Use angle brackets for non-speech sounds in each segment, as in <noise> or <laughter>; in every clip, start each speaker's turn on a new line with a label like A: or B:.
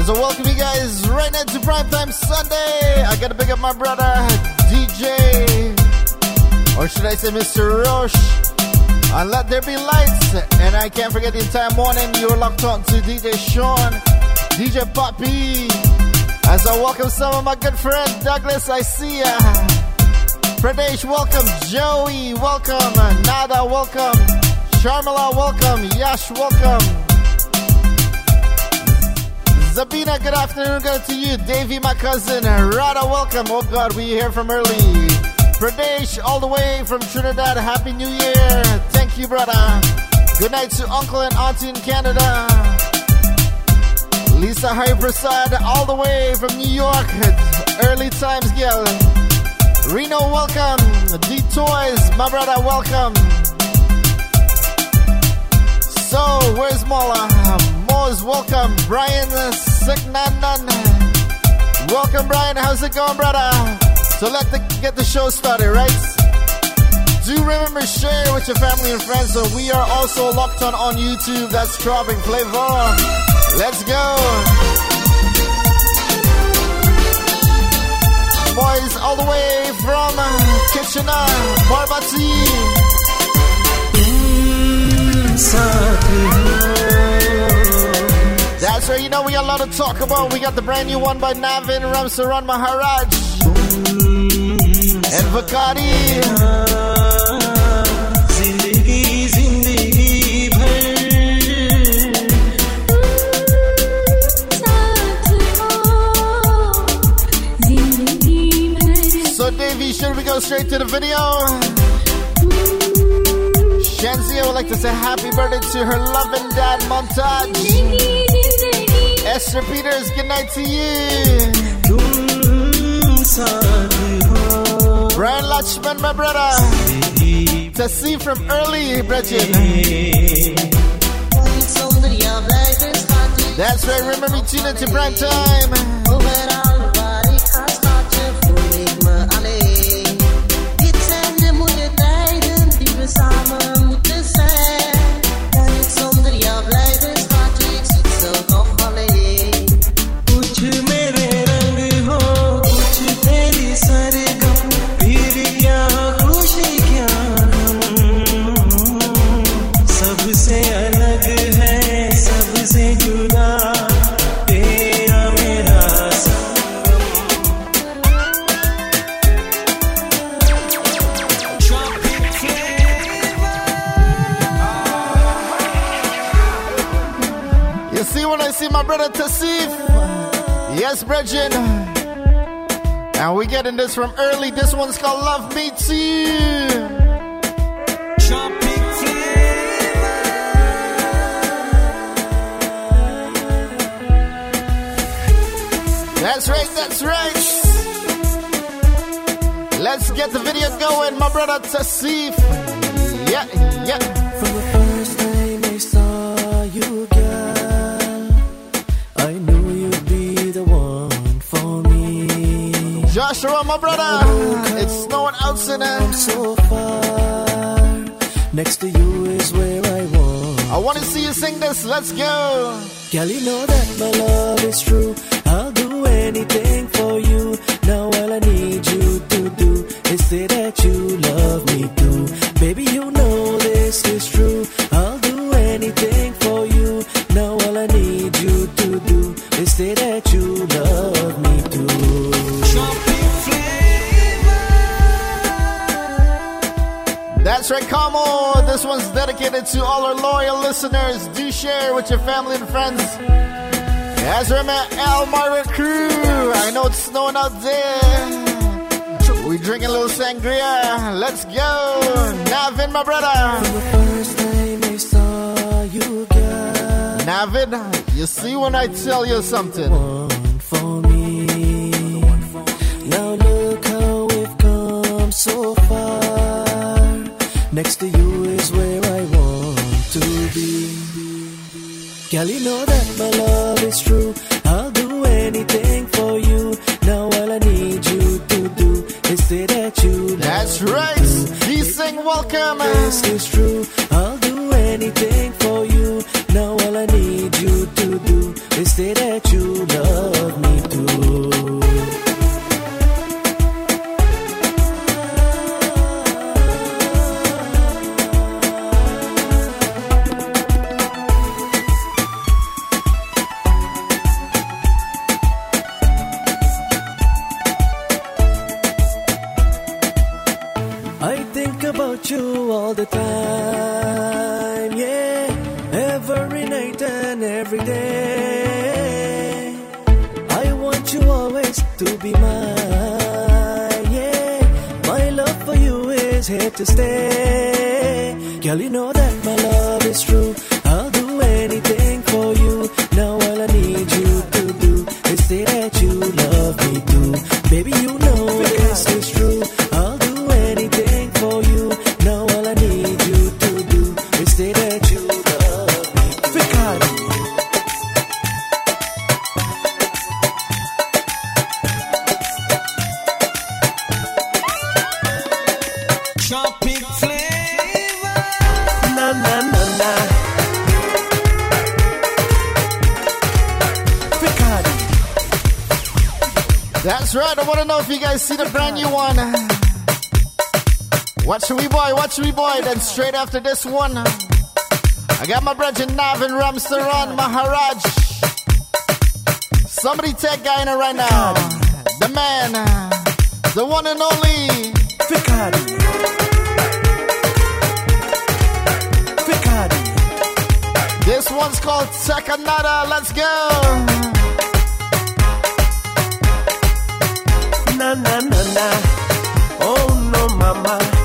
A: As I welcome you guys right now to Primetime Sunday, I gotta pick up my brother, DJ, or should I say Mr. Roche, and Let There Be Lights. And I can't forget the entire morning you were locked on to DJ Sean, DJ Poppy. As I welcome some of my good friend Douglas, I see ya. Pradesh, welcome. Joey, welcome. Nada, welcome. Sharmila, welcome. Yash, welcome. Zabina, good afternoon. Good to you. Davy, my cousin. Rada, welcome. Oh God, we hear from early. Pradesh, all the way from Trinidad. Happy New Year. Thank you, brother. Good night to uncle and auntie in Canada. Lisa Hari all the way from New York. Early times, girl. Reno, welcome. D Toys, my brother, welcome. So, where's Mola? Mo's welcome. Brian Signanan. Welcome, Brian. How's it going, brother? So, let's get the show started, right? Do remember share with your family and friends. So, we are also locked on on YouTube. That's Dropping Flavor. Let's go. Boys, all the way from Kitchener, Barbati. That's right, you know we got a lot to talk about. We got the brand new one by Navin Ramsaran Maharaj and Vakadi. So, Davey, should we go straight to the video? Shanzia would like to say happy birthday to her loving dad, Montage. Esther Peters, good night to you. Brian Lachman, my brother. To see from early, Brethren. That's right, remember me tune into prime time. Brother Tasif? Yes, Brethren. And we getting this from early. This one's called Love Me Too. That's right, that's right. Let's get the video going, my brother Tasif. Yeah, yeah. Joshua, my brother. It's snowing outside.
B: I'm so far. Next to you is where I want.
A: I want to see you sing this. Let's go.
B: Girl, you know that my love is true. I'll do anything for you. Now all I need you to do is say that you
A: Kamo. This one's dedicated to all our loyal listeners. Do share with your family and friends. Man Al Margaret crew. I know it's snowing out there. We drinking a little sangria. Let's go. Navin, my brother.
B: I you,
A: Navin, you see when I tell you something.
B: Next to you is where I want to be. Girl, you know that my love is true. I'll do anything for you. Now all I need you to do is say that you
A: That's right.
B: too.
A: He sing welcome.
B: This is true. I'll do anything for you.
A: We boy, watch we boy. Then straight after this one, I got my brother Navin Ramsaran Maharaj. Somebody take guy in it right now. The man, the one and only.
C: Ricardo.
A: This one's called Sakanada. Let's go.
C: Na na na na. Oh no, mama.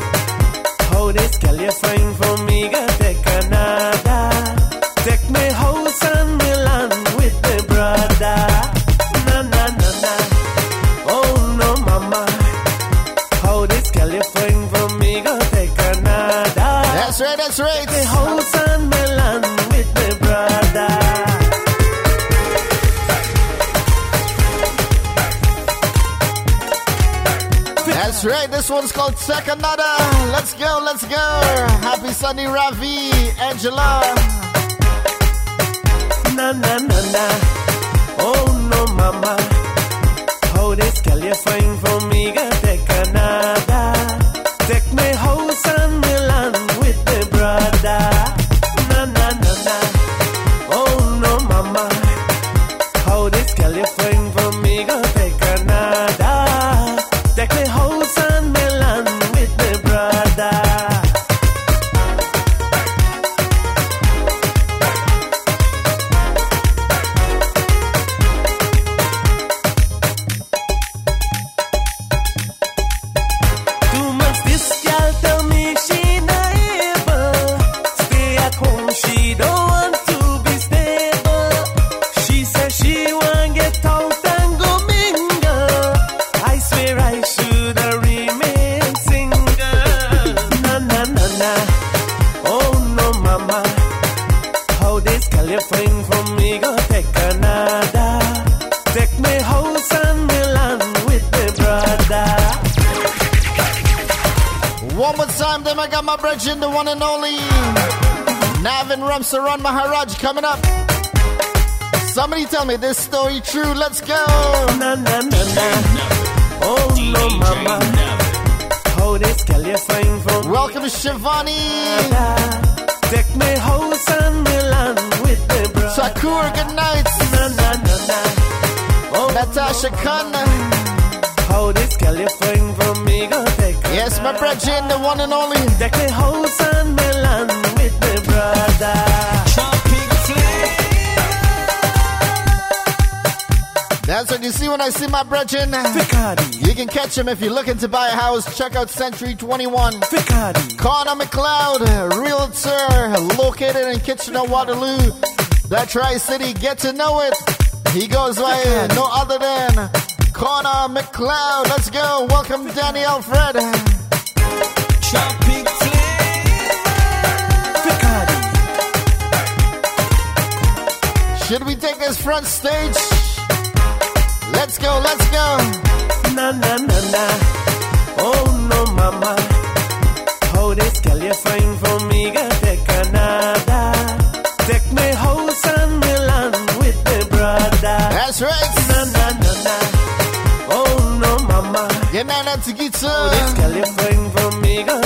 A: That's right. That's right
C: they home son Milan with the brother.
A: That's right this one's called Sakanada. Let's go, let's go. Happy Sunday, Ravi, Angela.
C: Na na na na. Oh no, mama.
A: Coming up. Somebody tell me this story true. Let's go.
C: Na na na na. Oh no, mama. How this girl you find from
A: Welcome Shivani,
C: Take me house and Milan with the brother.
A: Sakur, good night.
C: Na na na na. Oh,
A: Natasha Khan.
C: how this girl you find from me go take.
A: Yes, my brethren, the one and only.
C: Take me house and Milan
A: you see when I see my brethren.
C: Ricardi,
A: You can catch him if you're looking to buy a house. Check out Century 21.
C: Ricardi,
A: Connor McLeod, realtor, located in Kitchener, Waterloo. That Tri City, get to know it. He goes by no other than Connor McLeod. Let's go. Welcome, Danny Alfred.
D: Tropic flavor.
A: Should we take this front stage? Let's go, let's go.
C: na na na na. Oh no, mama. How this girl you find for me, girl, take another. Take me house and Milan with the brother.
A: That's right.
C: Na na na na. Oh no, mama.
A: Get down to
C: This
A: guitar.
C: girl you find for me, girl,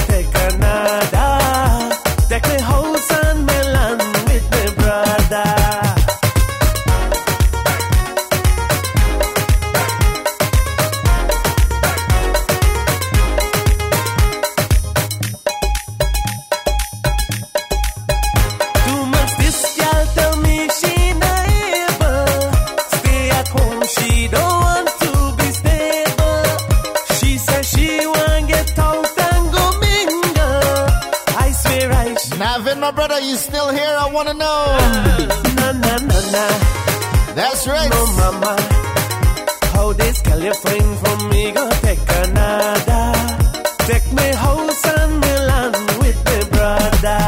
A: wanna know.
C: Na na na na.
A: That's right.
C: No mama. How this girl you fling from me go take Canada. Take me house and me land with me brother.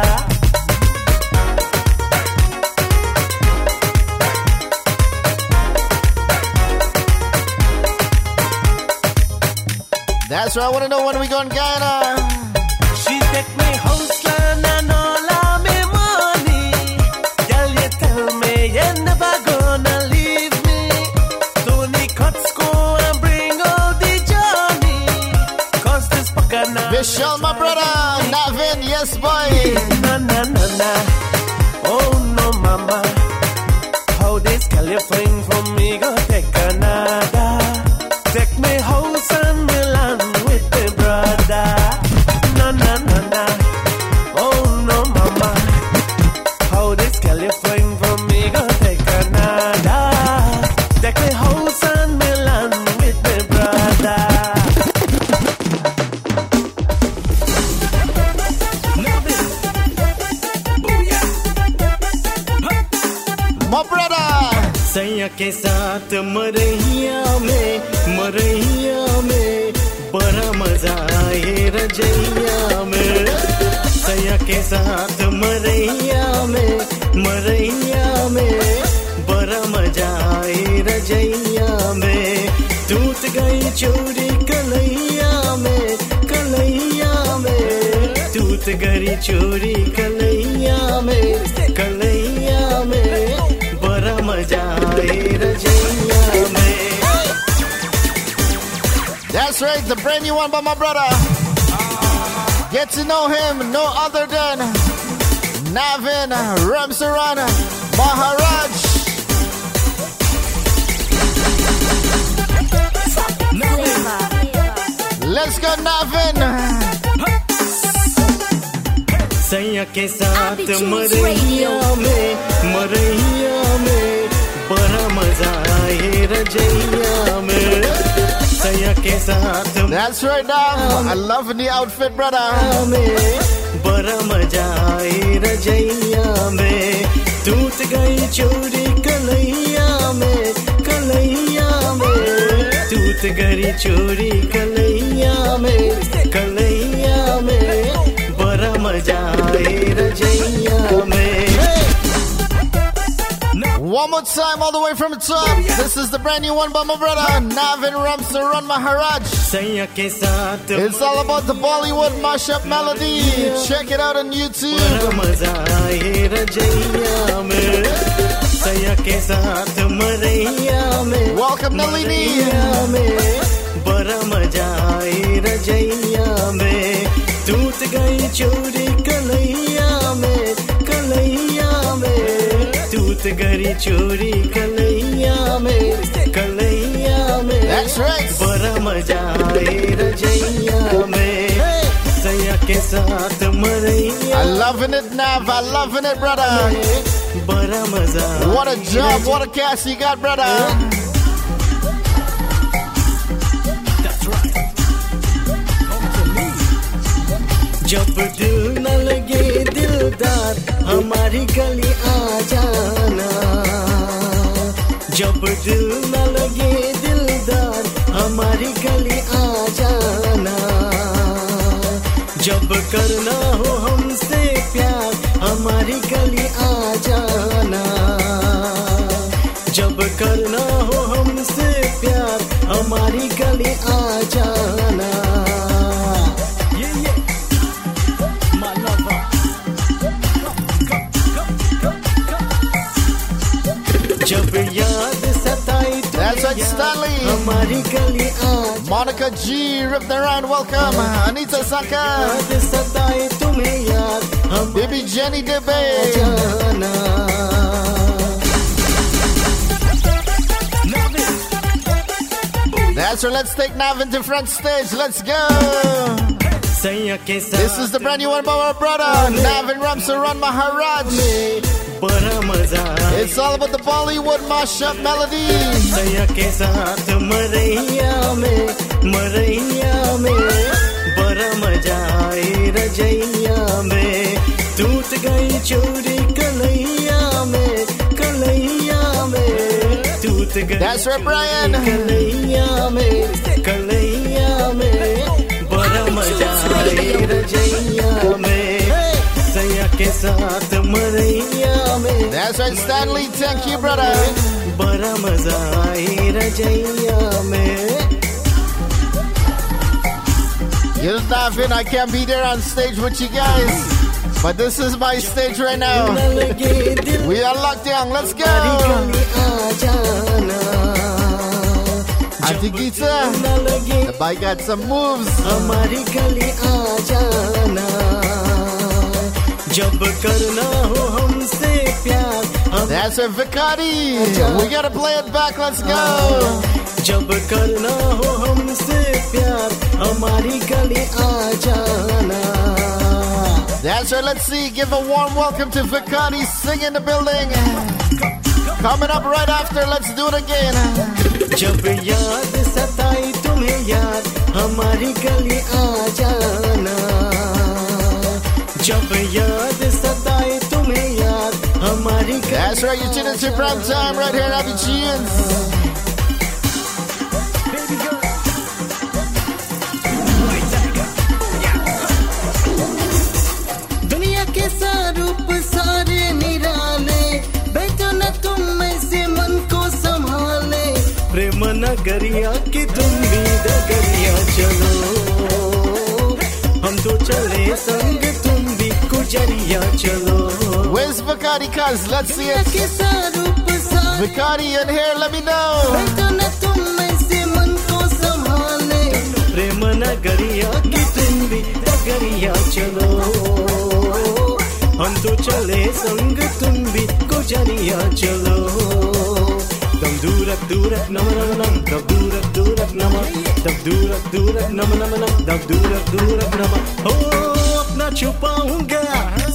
A: That's right. I wanna know when we
C: go in She this
E: चोरी कलैया में कलैया में बड़ा मजा आए रजैया में
A: That's right, the brand new one by my brother. Get to know him, no other than Navin Ramsaran Maharaj. Let's go, Navin.
E: सैया के साथ मरैया में मरैया में बड़ा मज़ा आए रजैया में सैया के साथ
A: That's right, Nav. I love the outfit, brother.
E: में बड़ा मज़ा आए रजैया में टूट गई चोरी कलैया में कलैया में टूट गई चोरी कलैया में कलैया में बड़ा मजा आए रजैया में
A: One more time, all the way from the top. This is the brand new one by my brother, Navin Ramsaran Maharaj.
E: सैया के साथ
A: It's all about the Bollywood mashup melody. Check it out on YouTube.
E: बड़ा मजा आए रजैया में सैया के साथ मरैया में
A: Welcome, Nalini.
E: मरैया में बड़ा मजा आए रजैया में टूट गई चोरी गई चोरी कलैया में कलैया में
A: right.
E: बड़ा मज़ा आए रजैया में सैया के साथ मरैया
A: loving it, Nav. I loving it, brother.
E: बड़ा मज़ा
A: What a job. What a cast you got, brother.
E: जब दिल न लगे दिलदार हमारी गली आ जाना जब दिल न लगे दिलदार, हमारी गली आ जाना। जब करना हो हमसे प्यार, हमारी गली आ जाना। जब करना हो हमसे
A: Monica G, ripped around, welcome. Anita Saka. Baby Jenny Debe. That's right, let's take Navin to front stage. Let's go. This is the brand new one by our brother, Navin and Ramsaran Maharaj.
E: बड़ा मज़ा
A: It's all about the Bollywood mashup melody.
E: सैया के साथ मरैया में मरैया में बड़ा मज़ा आए रजैया में टूट गई चोरी कलैया में कलैया में टूट गई
A: That's right, Brian.
E: कलैया में कलैया में बड़ा मज़ा आए रजैया में
A: That's right, Stanley. Thank you, brother.
E: बड़ा मजा आए रजैया में
A: You're laughing. I can't be there on stage with you guys. But this is my stage right
E: न
A: now.
E: लगे दिल
A: We are locked down. Let's go.
E: गली आ जाना
A: Auntie Gita,
E: न लगे
A: the bike got some moves.
E: हमारी गली आ जाना जब करना हो हमसे प्यार हम
A: That's it, Vicati. We gotta play it back. Let's go.
E: जब करना हो हमसे प्यार हमारी गली आ जाना
A: That's right. Let's see. Give a warm welcome to Vicati. Sing in the building. Coming up right after. Let's do it again.
E: जब याद सताई तुम्हें याद हमारी गली आ जाना
A: That's right, you're tuning to prime time right here at Abby
E: प्रेम नगरिया की तुम भी डगरिया चलो हम तो चले संग गुजरिया चलो
A: Where's Vicati? Cuz let's see it. Vicati in here. Let me know.
E: संभाले प्रेम नगरिया की तुम भी डगरिया चलो हम तो चले संग तुम भी गुजरिया चलो दम दूरक दूरक नम नम नम दम दूरक दूरक नम दम दूरक दूरक नम नम नम दूरक दूरक नम हो छुपाऊँगा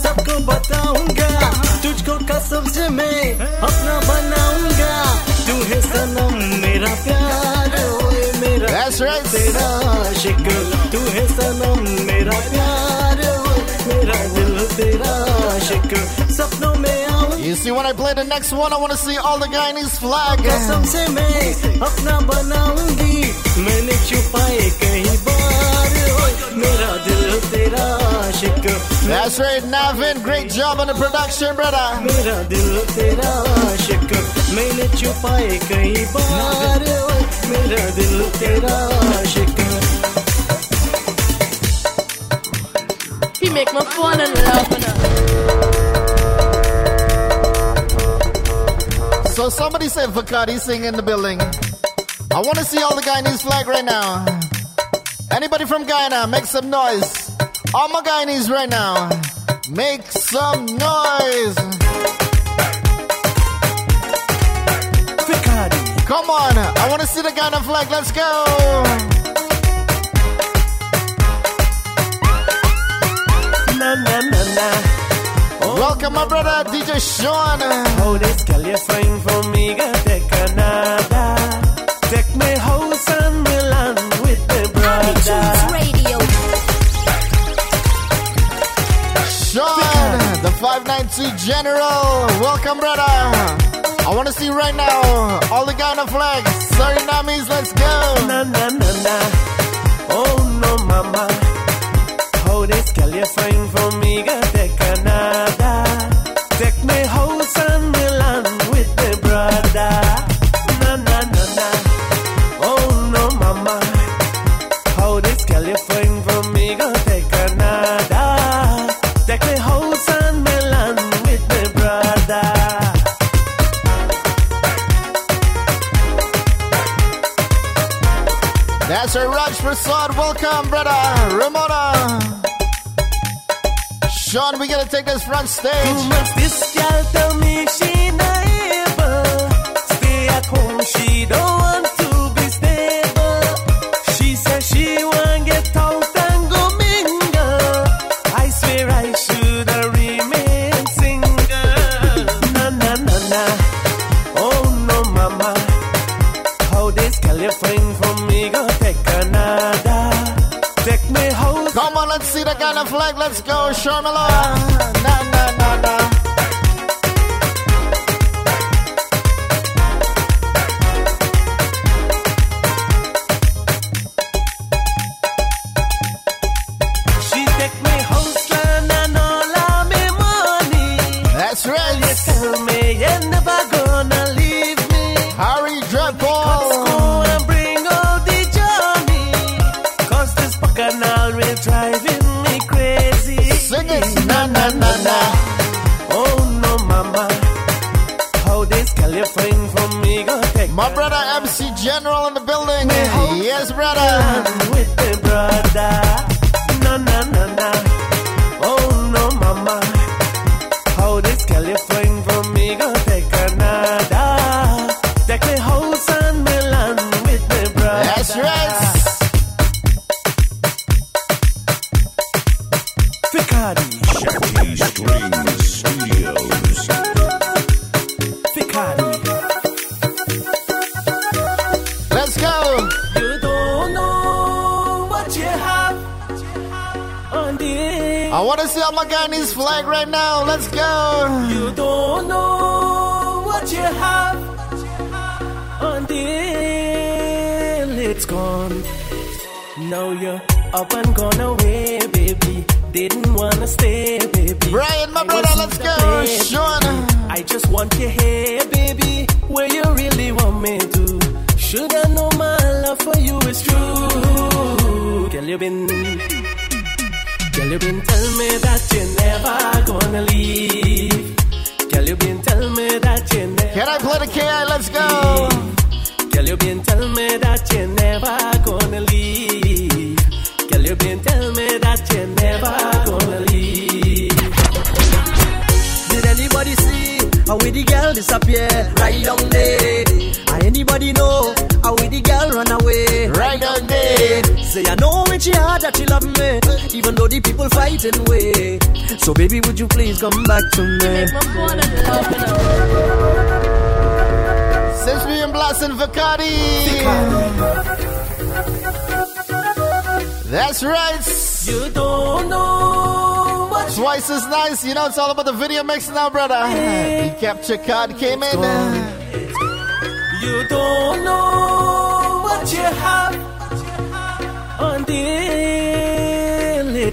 E: सबको बताऊँगा तुझको कसम से मैं अपना बनाऊँगा। तू है सनम मेरा प्यार ओए मेरा
A: That's right.
E: तेरा आशिक तू है सनम मेरा प्यार ओए मेरा दिल तेरा आशिक सपनों में
A: You see, when I play the next one, I want to see all the Guyanese flag.
E: कसम से मैं अपना बनाऊँगी। मैंने छुपाए कई बार।
A: That's right, Navin. Great job on the production, brother.
E: मेरा दिल तेरा आशिक मैंने छुपाए कई बार ओए मेरा दिल तेरा आशिक
F: He make me fall in love with her.
A: So somebody said Vicati sing in the building. I want to see all the Guyanese flag right now. Anybody from Guyana, make some noise. All my Guyanese right now, make some noise. Come on, I want to see the Ghana flag. Let's go.
E: Na na na na. Oh.
A: Welcome, my brother DJ Sean.
E: Oh, this girl you're fine for me, take Canada. Take me house and
F: Radio.
A: Sean, the 592 General. Welcome, brother. I want to see right now all the Guyana flags. Surinamis, let's go.
E: Na na na na. Oh no, mama. Oh, this girl you fine for me, got take Canada. Take me house and Milan
A: Prasad. Welcome, brother. Ramona. Sean, we gotta take this front stage.
E: this tell me she able. Stay at home, she don't
A: flag. Let's go, Sharmila. My brother MC General in the building. Yes, brother. Now
C: you're up and gone away, baby. Didn't wanna stay, baby.
A: Brian, my brother, let's go. Sean.
C: I just want you here, baby. Where you really want me to. Should I know my love for you is true? Girl, you been Girl, you been tell me that you're never gonna leave. Girl, you been tell me that you never.
A: Can I play the KI? Let's go.
G: The people fighting way. So baby, would you please come back to me?
F: Make my fall in love, you know.
A: Since we in blasting Vicari. That's right.
C: You don't know what
A: Twice as nice. You know, it's all about the video mix now, brother. The capture card came in.
C: You don't know what you have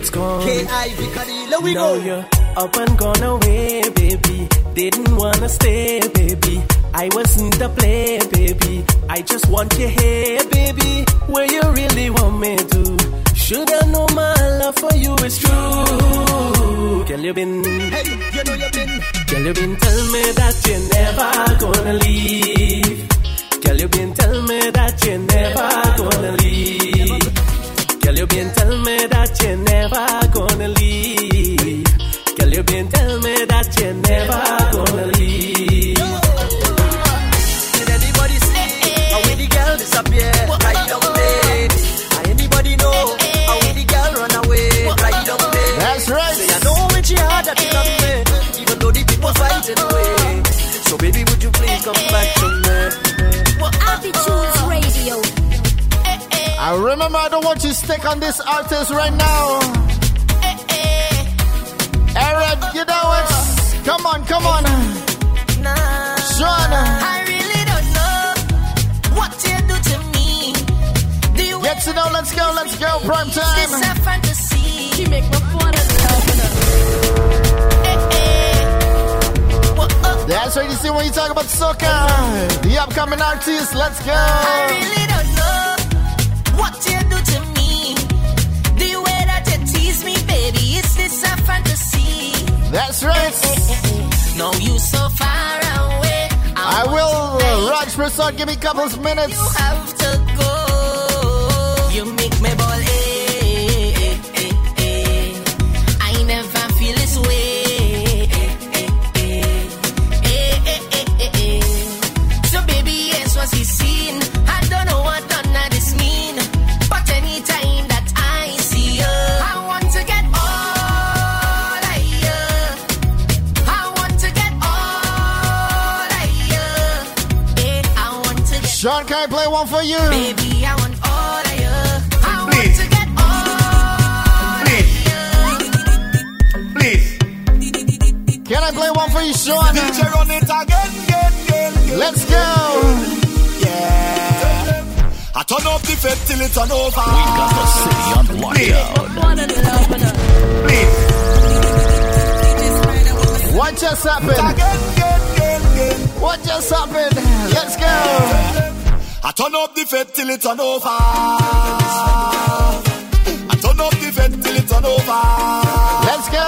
C: it's gone.
G: K.I.V. Kadila, we
C: Now
G: go.
C: you're up and gone away, baby. Didn't wanna stay, baby. I wasn't a play, baby. I just want you here, baby. Where you really want me to. Should I know my love for you is true? Girl, you been
G: Hey, you know you been.
C: Girl, you been tell me that you're never gonna leave. Girl, you been tell me that you're never gonna leave. Girl, you been tell me that you're never gonna leave. Girl, you been tell me that you're never gonna leave.
G: Did anybody see how we the girl disappear right down there? Anybody know how we the girl run away right down there?
A: That's right.
G: Say I know when she had that she love me, even though the people fighting away. So baby, would you please come back to me?
H: Attitudes Radio.
A: I remember I don't want you to stick on this artist right now. Aaron, you know it. Come on, come on. Sean,
I: I really don't know what you do to me. Do you
A: get to know. Let's go, let's go. Prime
I: Is this
A: time.
I: a fantasy?
F: She make me fall in love, you know.
I: Eh, eh. Whoa,
A: That's right. You see when you talk about soca, the upcoming artist. Let's
I: I
A: go. That's right.
I: No, you so far away.
A: I will. Uh, Raj Prasad, give me a couple of minutes.
I: I
A: play one for you.
I: Baby, I want all of you. I Please. to get all Please. of you. Please.
A: Can I play one for you, Sean?
J: DJ run it again, again, again, again.
A: Let's go.
J: Yeah. I turn up the fed till it's over.
K: We got the city on lockdown.
L: Please. Please.
A: What just happened? What just happened? Let's go.
J: I turn up the fed till it turn over. I turn up the fed till it turn over.
A: Let's go.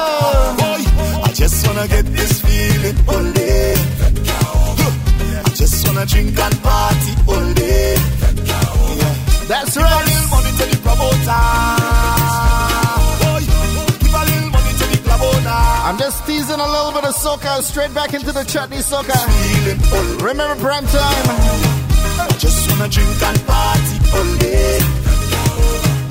J: Boy, I just wanna get this feeling all day. I just wanna drink and party all day.
A: That's
J: Give a
A: right.
J: little money to the promoter. Boy, give a little money to the promoter.
A: I'm just teasing a little bit of soca straight back into the chutney soca. Remember prime time?
J: Wanna drink and party all day.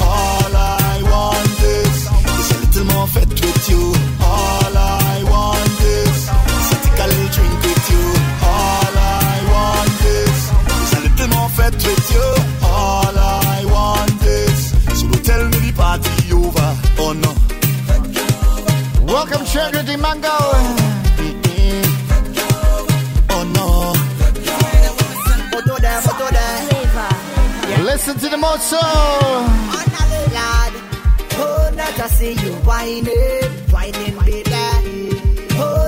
J: All I want is, is a little more fed with you. All I want is, is to take a little drink with you. All I want is, is a little more fed with you. All I want is, so don't tell me the party over. Oh no.
A: Welcome, de Mango. Listen to the motto.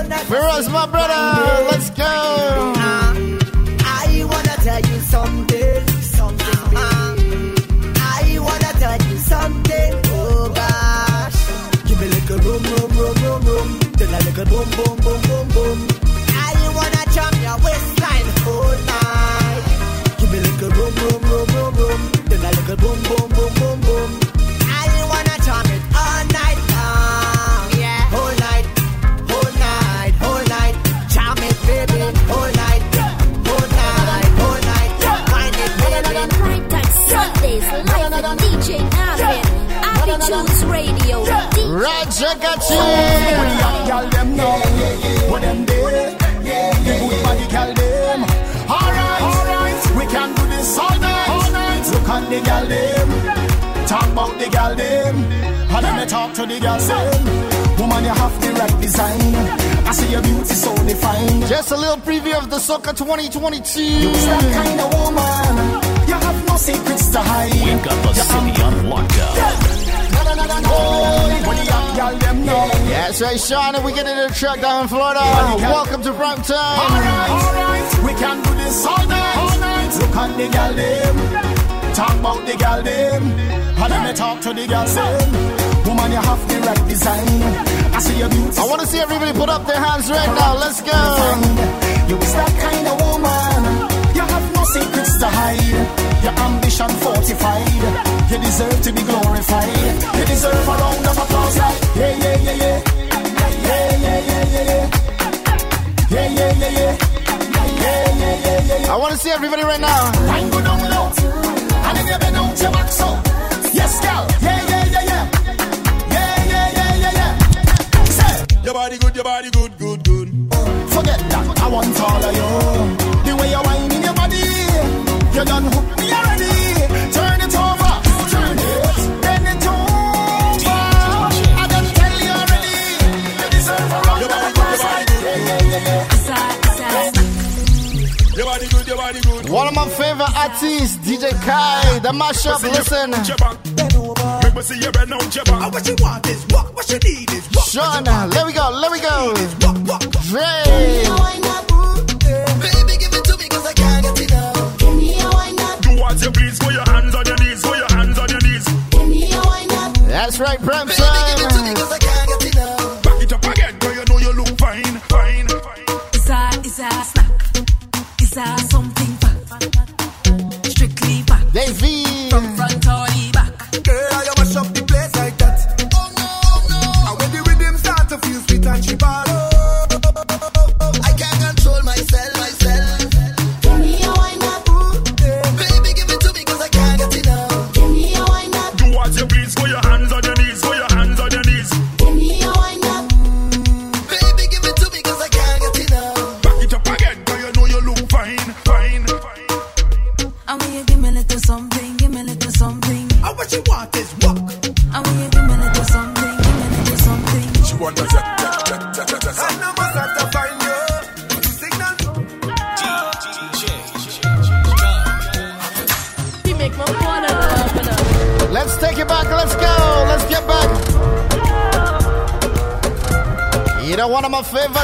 I: Not to
A: my brother. Let's go.
I: I wanna tell you something, something, baby. I wanna tell you something, oh boom, boom, boom.
H: Attitudes Radio. DJ
A: Raja Gachi.
G: Girl them know what them did. The good body girl them. Alright, alright, we can do this all night. All night. Look at the girl them. Talk about the girl them. And then me talk to the girl them. Woman, you have the right design. I see your beauty so defined.
A: Just a little preview of the Soca 2022.
G: You's that kind of woman. You have no secrets to hide.
K: We got the city on lockdown.
G: Oh, when the young girl them know.
A: Yeah, that's right, Sean. And we get into the truck down in Florida. Welcome to prime time.
G: Alright, alright, we can do this all night. All night. Look at the girl them, talk about the girl them, and then me talk to the girl them. Woman, you have the right design. I see your beauty.
A: I want to see everybody put up their hands right now. Let's go.
G: You is that kind of woman. You have no secrets to hide. Your ambition fortified. You deserve to be glorified. You deserve a round of applause like yeah, yeah, yeah, yeah. Yeah, yeah, yeah, yeah, yeah. Yeah, yeah, yeah, yeah. Yeah, yeah, yeah, yeah, yeah.
A: I want to see everybody right now.
G: Wine go down low, and then you bend out your back so. Yes, girl. Yeah, yeah, yeah, yeah. Yeah, yeah, yeah, yeah, yeah. Say,
J: Your body good, your body good, good, good.
G: forget that. I want all of you. The way you whine in your body, you done hook
A: artists, DJ Kai, the mashup. Listen,
J: Make me see you bend out your back.
I: What you want is what, what you need is what.
A: Sean, let me go, let me go. Dre,
I: Baby, give it to me 'cause I can't get enough. Give me a wine up,
J: Do what you please. Put your hands on your knees. Put your hands on your knees.
I: give me a wine up.
A: that's right,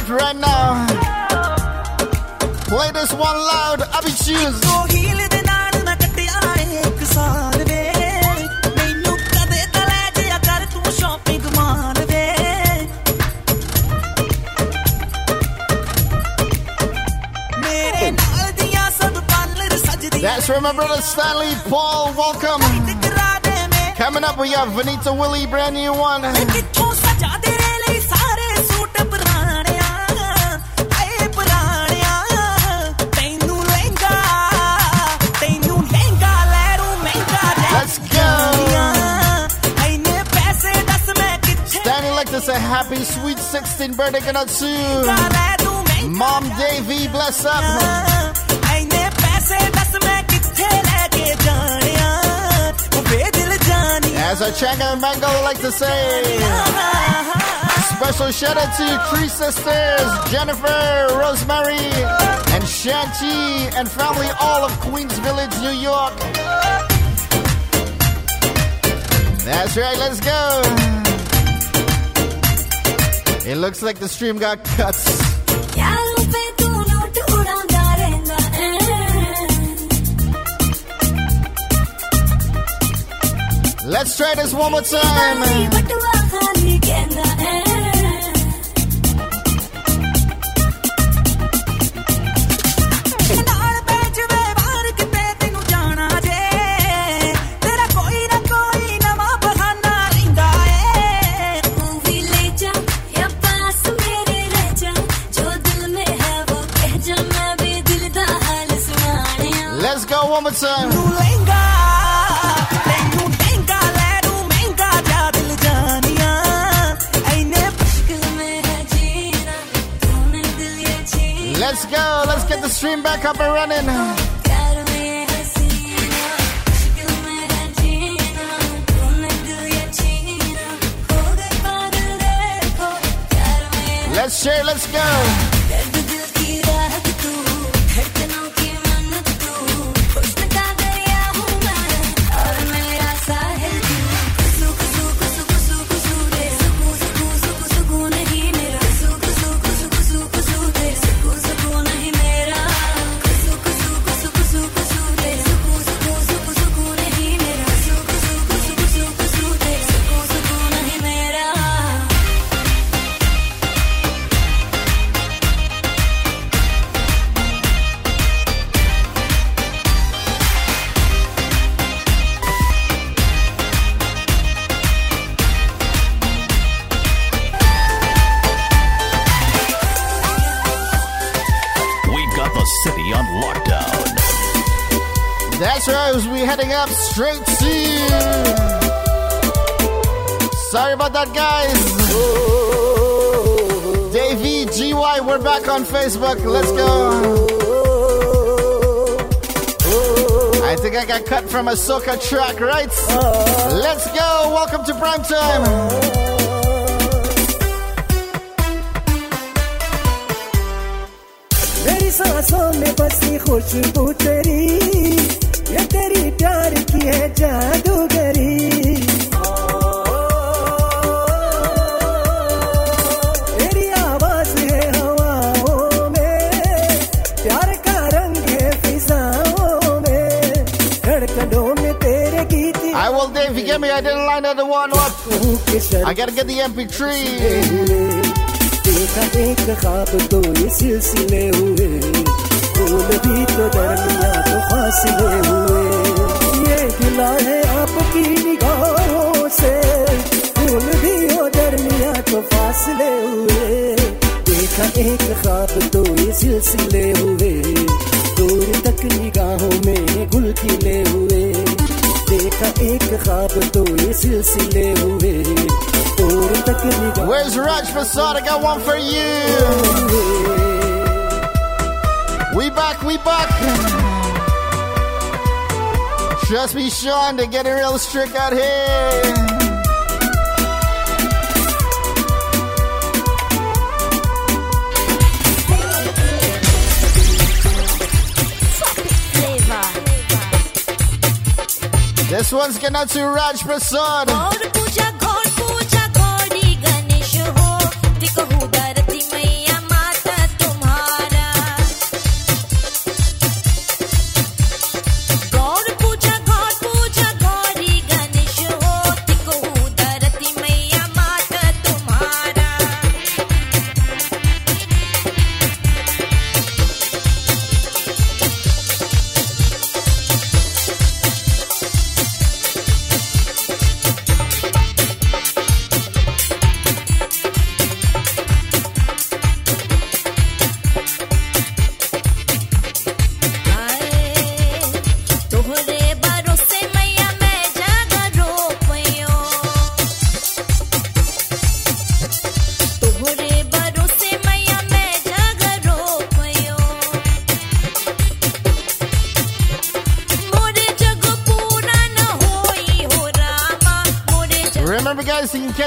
A: right now. Play this one loud,
I: I'll be.
A: That's from my brother Stanley Paul. Welcome. Coming up, we have Vanita Willie, brand new one. us a happy sweet sixteen birthday to sue. Mom Davy, bless up. As a Changa and Mango like to say. Special shout out to three sisters, Jennifer, Rosemary, and Shanti, and family all of Queens Village, New York. That's right, let's go. It looks like the stream got
M: cut.
A: Let's try this one more time. one more time. Let's go. Let's get the stream back up and running. Let's share, let's go. straight to. Sorry about that, guys. Davey GY, we're back on Facebook. Let's go. I think I got cut from a soca track, right? Let's go. Welcome to prime time.
C: मेरी सांसों में बसी खुशबू तेरी ये तेरी प्यार की है जादूगरी तेरी आवाज है हवाओं में प्यार का रंग है फिजाओं में धड़कनों में तेरे गीत
A: I will, Dave. You get me? I didn't line up the one up. I gotta get the MP3.
C: देखा एक ख्वाब दो ये सिलसिले हुए फूल भी तो दरमिया तो फासले हुए ये गिला है आपकी निगाहों से फूल भी हो दरमिया तो फासले हुए देखा एक ख्वाब तो ये सिलसिले हुए दूर तक निगाहों में गुल खिले हुए देखा एक ख्वाब तो ये सिलसिले हुए दूर तक निगाह
A: Where's Raj Prasad? I got one for you. We back, we back. Trust me, Sean, they're getting real strict out here.
H: This one's gonna to Raj Prasad.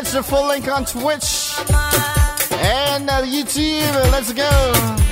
H: catch the full link on Twitch and uh, YouTube. Let's go.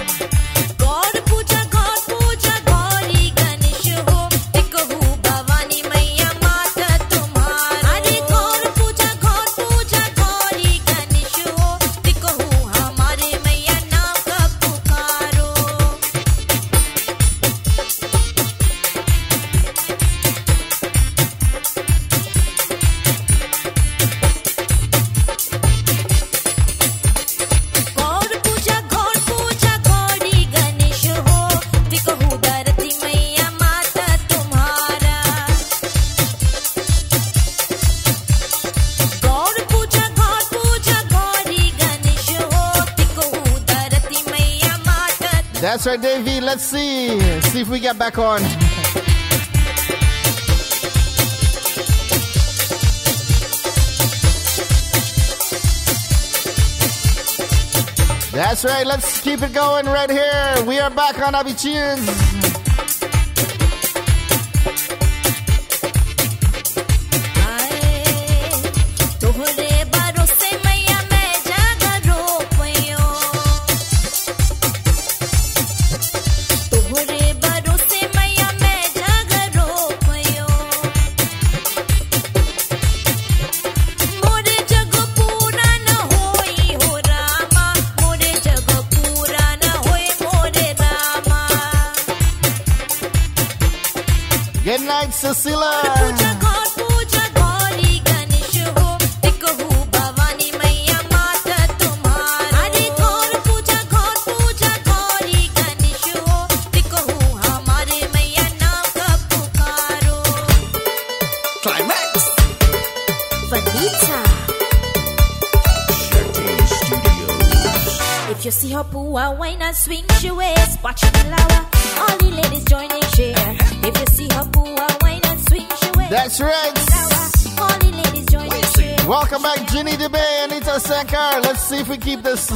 H: That's right, Davey. Let's see. See if we get back on. That's right. Let's keep it going right here. We are back on
N: Abichir's
A: सिलसिला If you see her poo, I wanna swing? you.
H: Let's see if we keep this.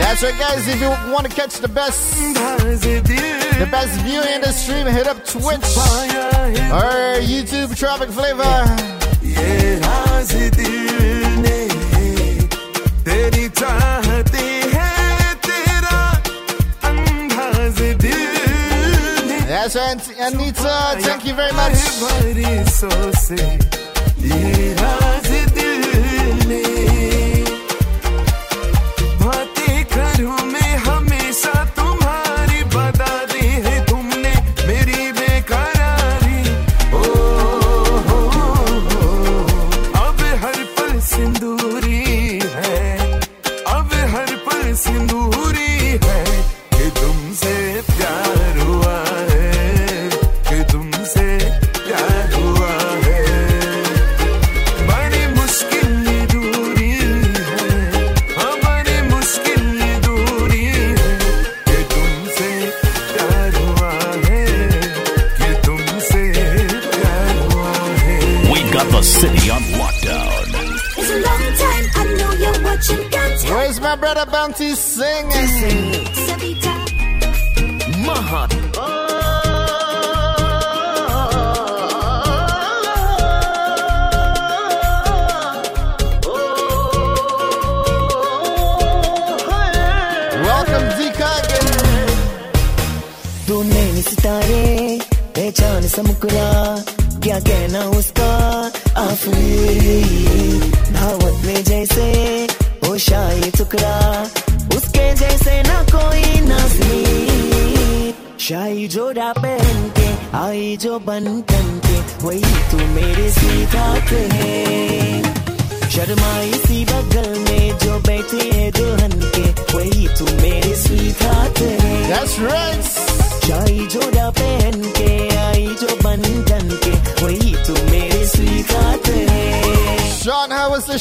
H: That's right,
O: guys. If you want to catch the best, the best view in the stream, hit up Twitch or YouTube Tropic Flavor. That's right, Anita. Thank you very much. down to singing. To sing.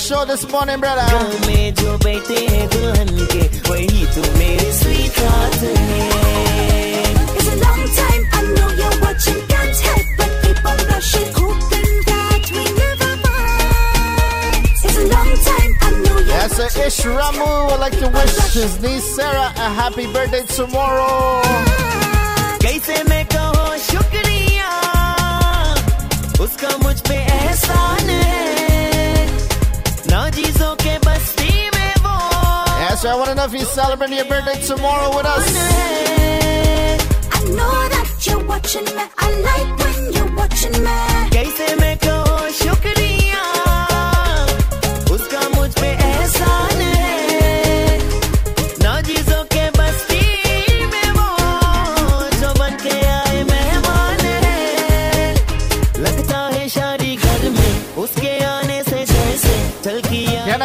O: show this morning, brother.
P: में जो बैठे हैं वही मेरे हैं.
B: It's a long time, I know you're watching, can't help but keep on that we never. It's a long time, I know
O: yes, Ish Ramu would like to wish his niece Sarah a happy birthday tomorrow.
P: कैसे मैं कहूँ शुक्रिया उसका मुझ पे एहसान है
O: So I want to know if you're celebrating your birthday tomorrow with us.
B: I know that you're watching me. I like when you're watching me.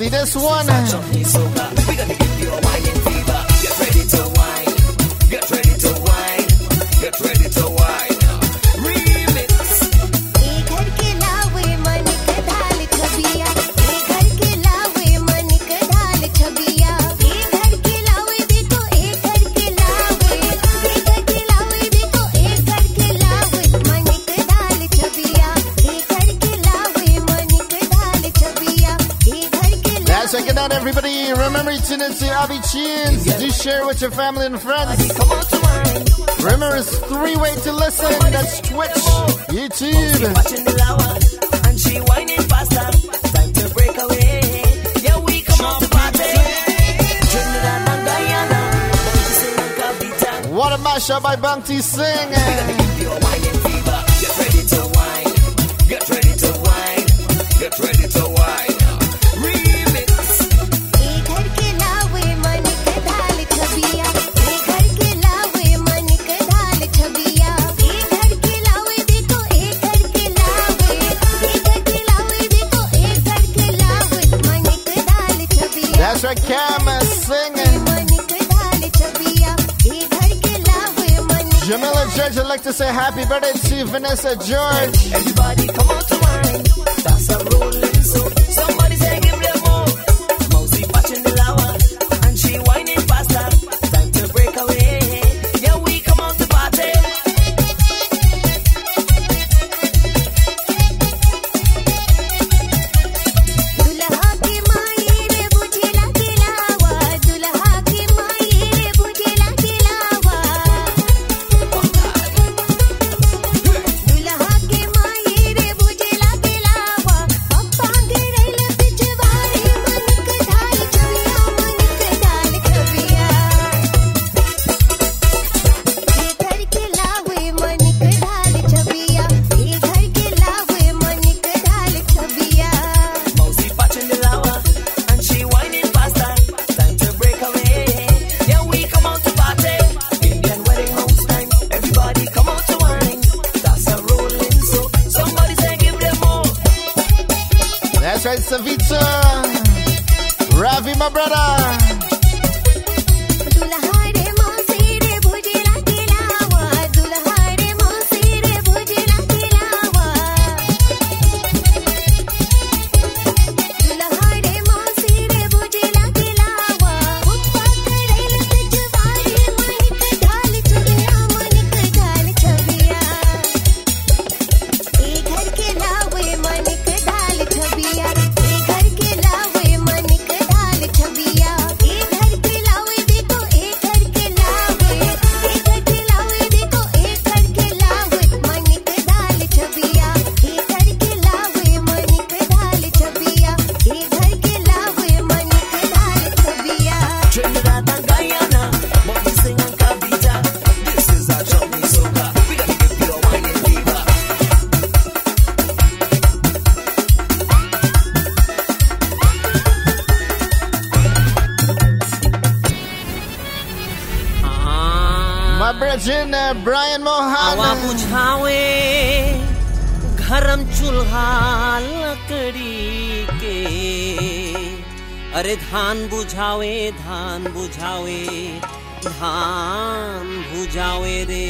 O: See this one? tunes. Do share with your family and friends. Remember, it's three way to listen. That's Twitch, YouTube. What a mashup by
P: Bunty Singh. to
A: say happy birthday to Vanessa George.
P: Everybody come on to my That's a rolling.
A: Commander Brian Mohan.
B: हवा बुझावे गरम चूल्हा लकड़ी के अरे धान बुझावे धान बुझावे धान बुझावे रे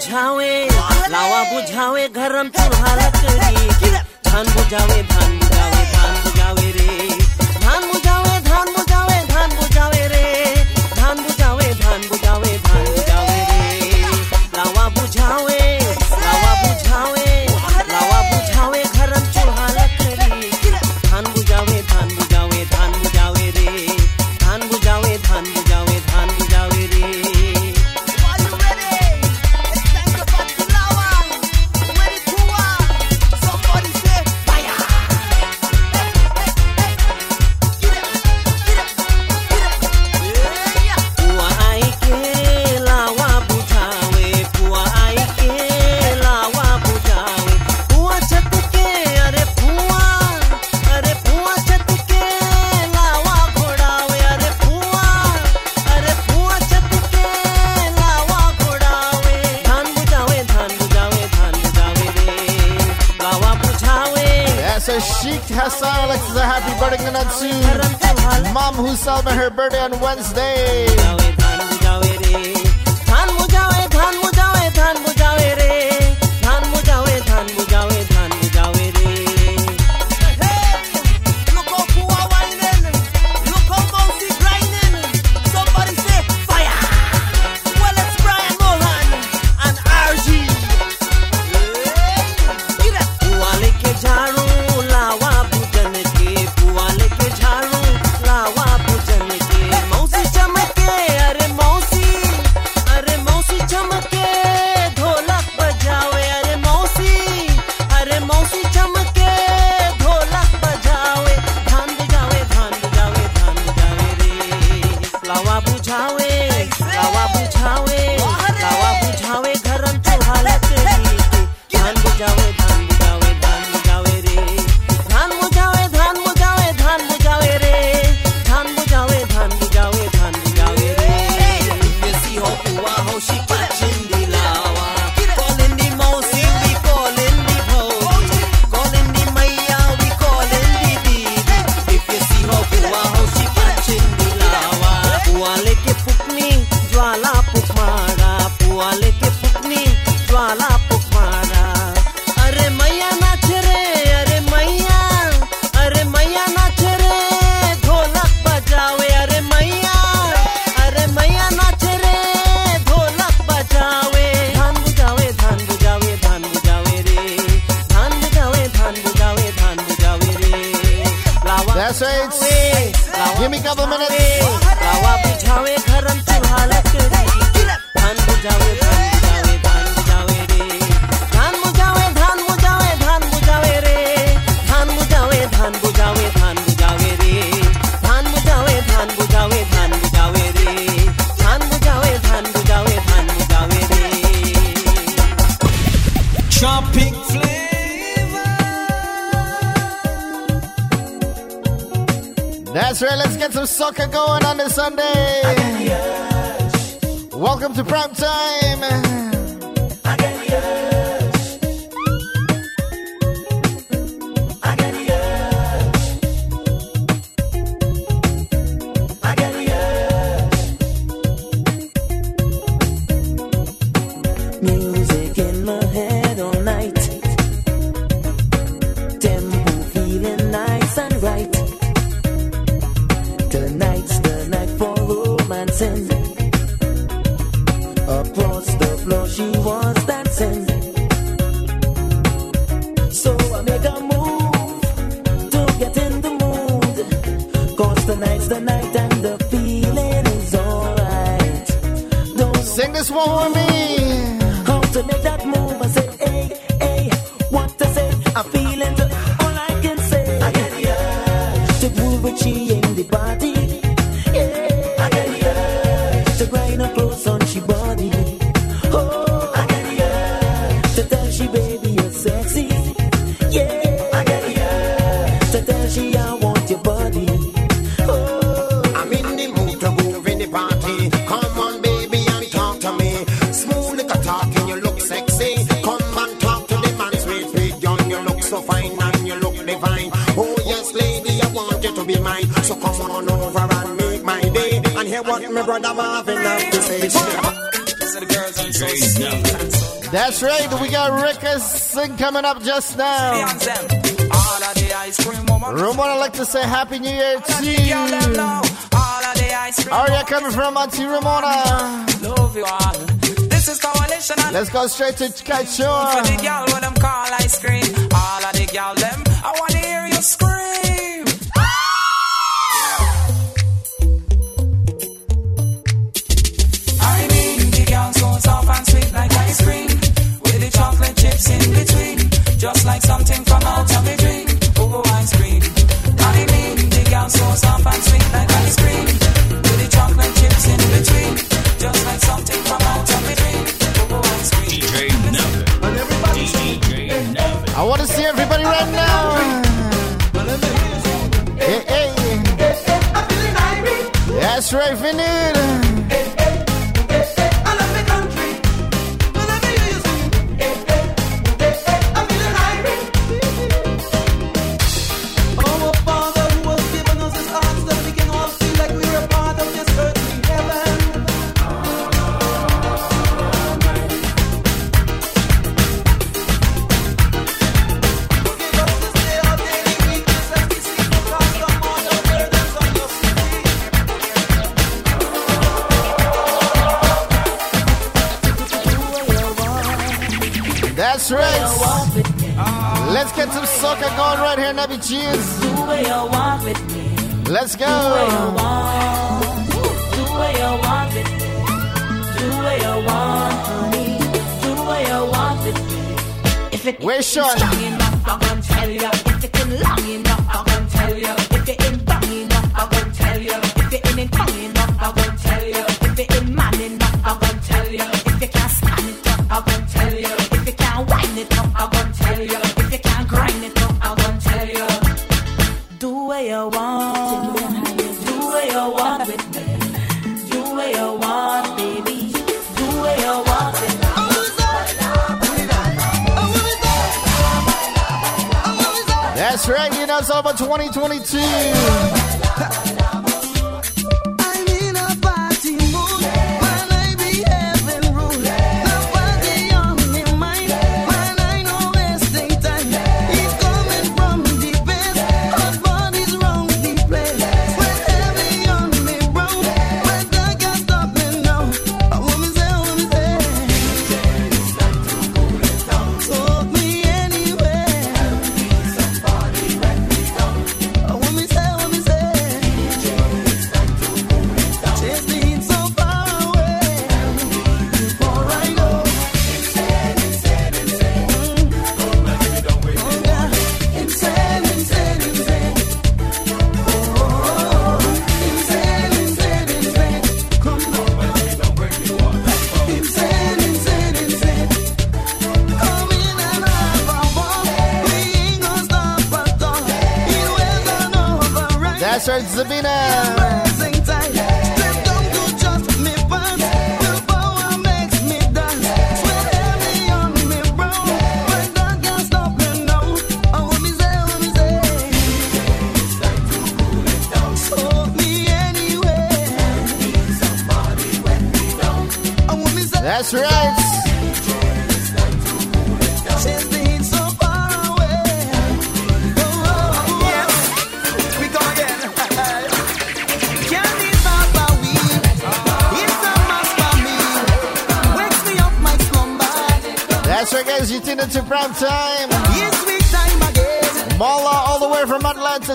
B: बुझावे लावा बुझावे घरम चूल्हा लकड़ी धान बुझावे धान
A: coming up just now.
I: Roman,
A: I'd like to say Happy New Year to you. Are you coming from Auntie Ramona?
I: Love you all. This is coalition.
A: Let's go straight to Kachua.
I: For the them call ice cream. All of the them Cheers.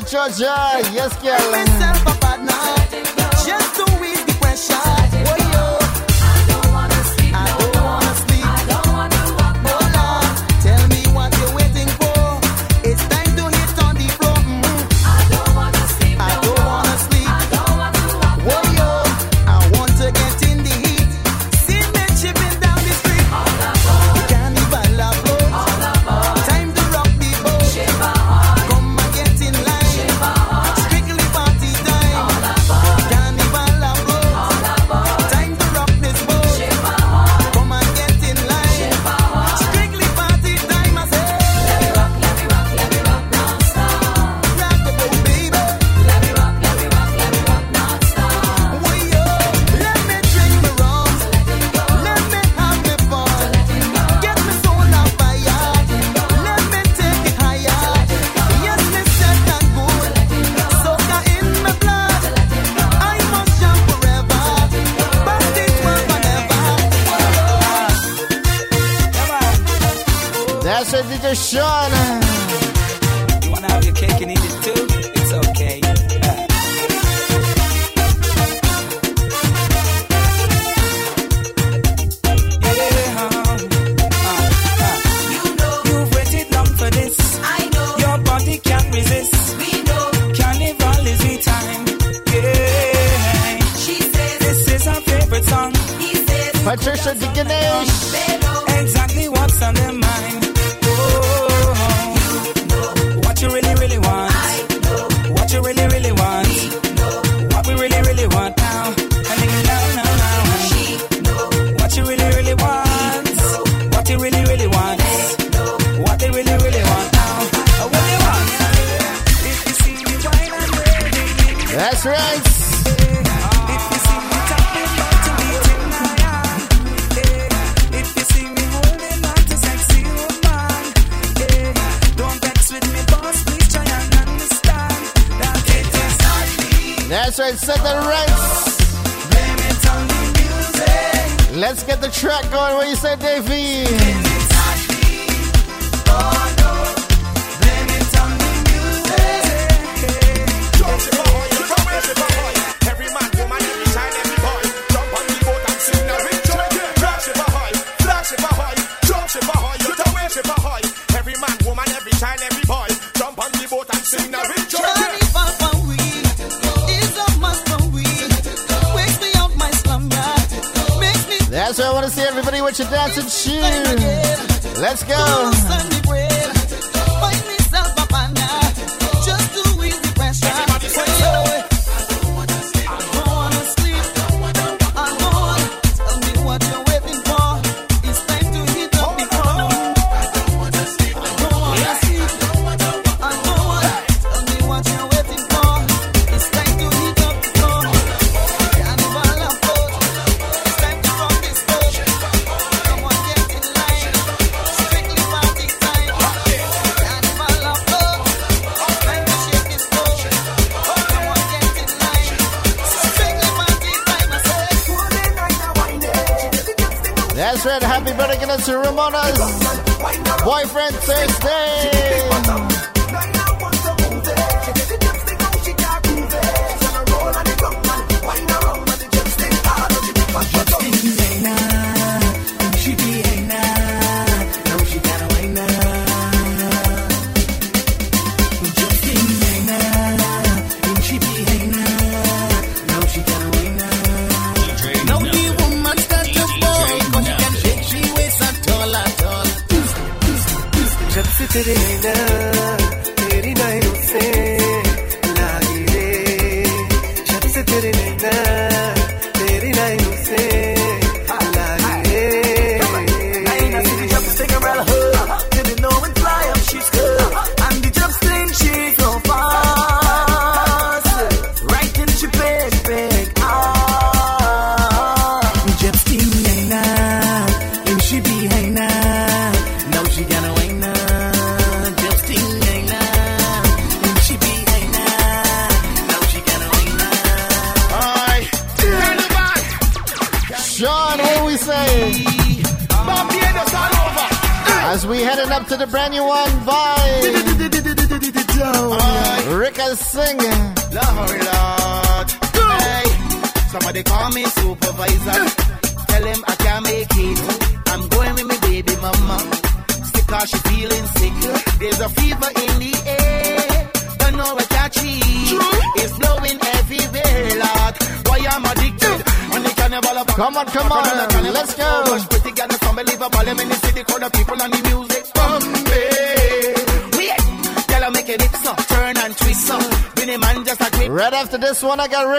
I: From Atlanta,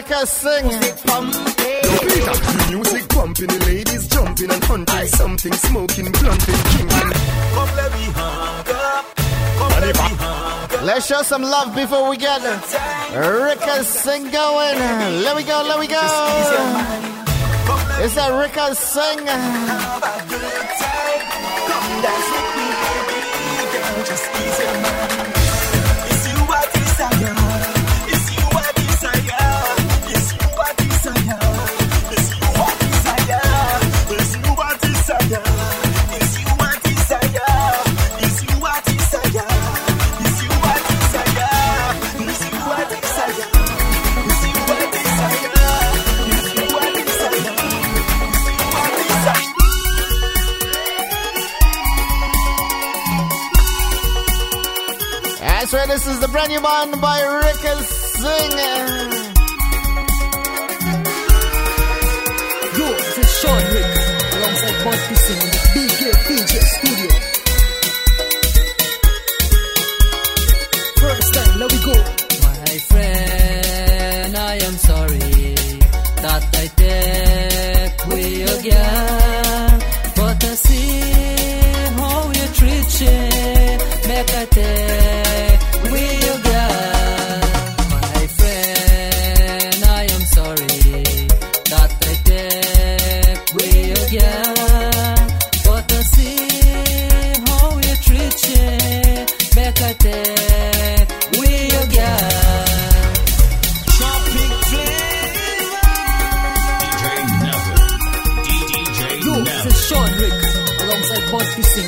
Q: make us sing. Music pumping,
G: the ladies jumping and hunting. Something smoking, blunting, drinking. Come let me hug up. Come let
R: Let's show some love before we get Rickerson going. Let me go, let me go. It's that Rickerson.
G: Come dance with me. You
A: see.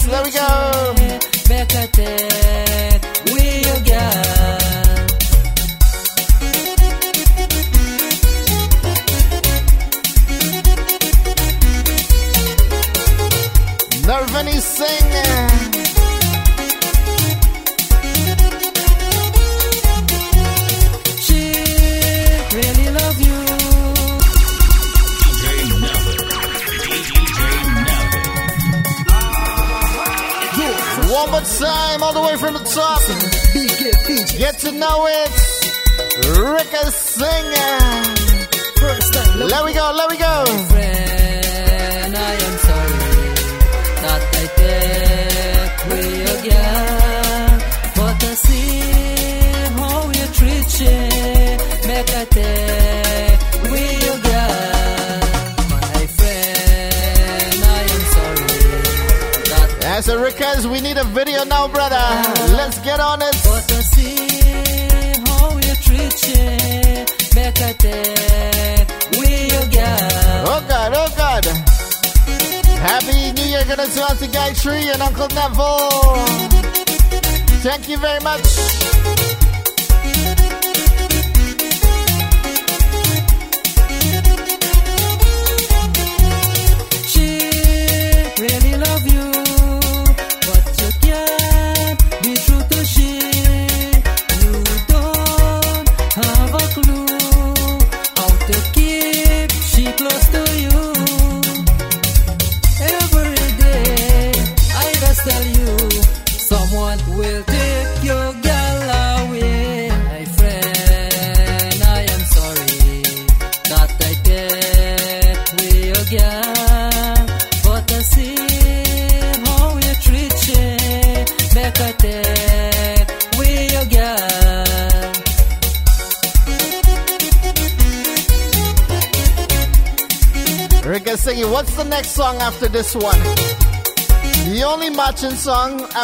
R: There we go.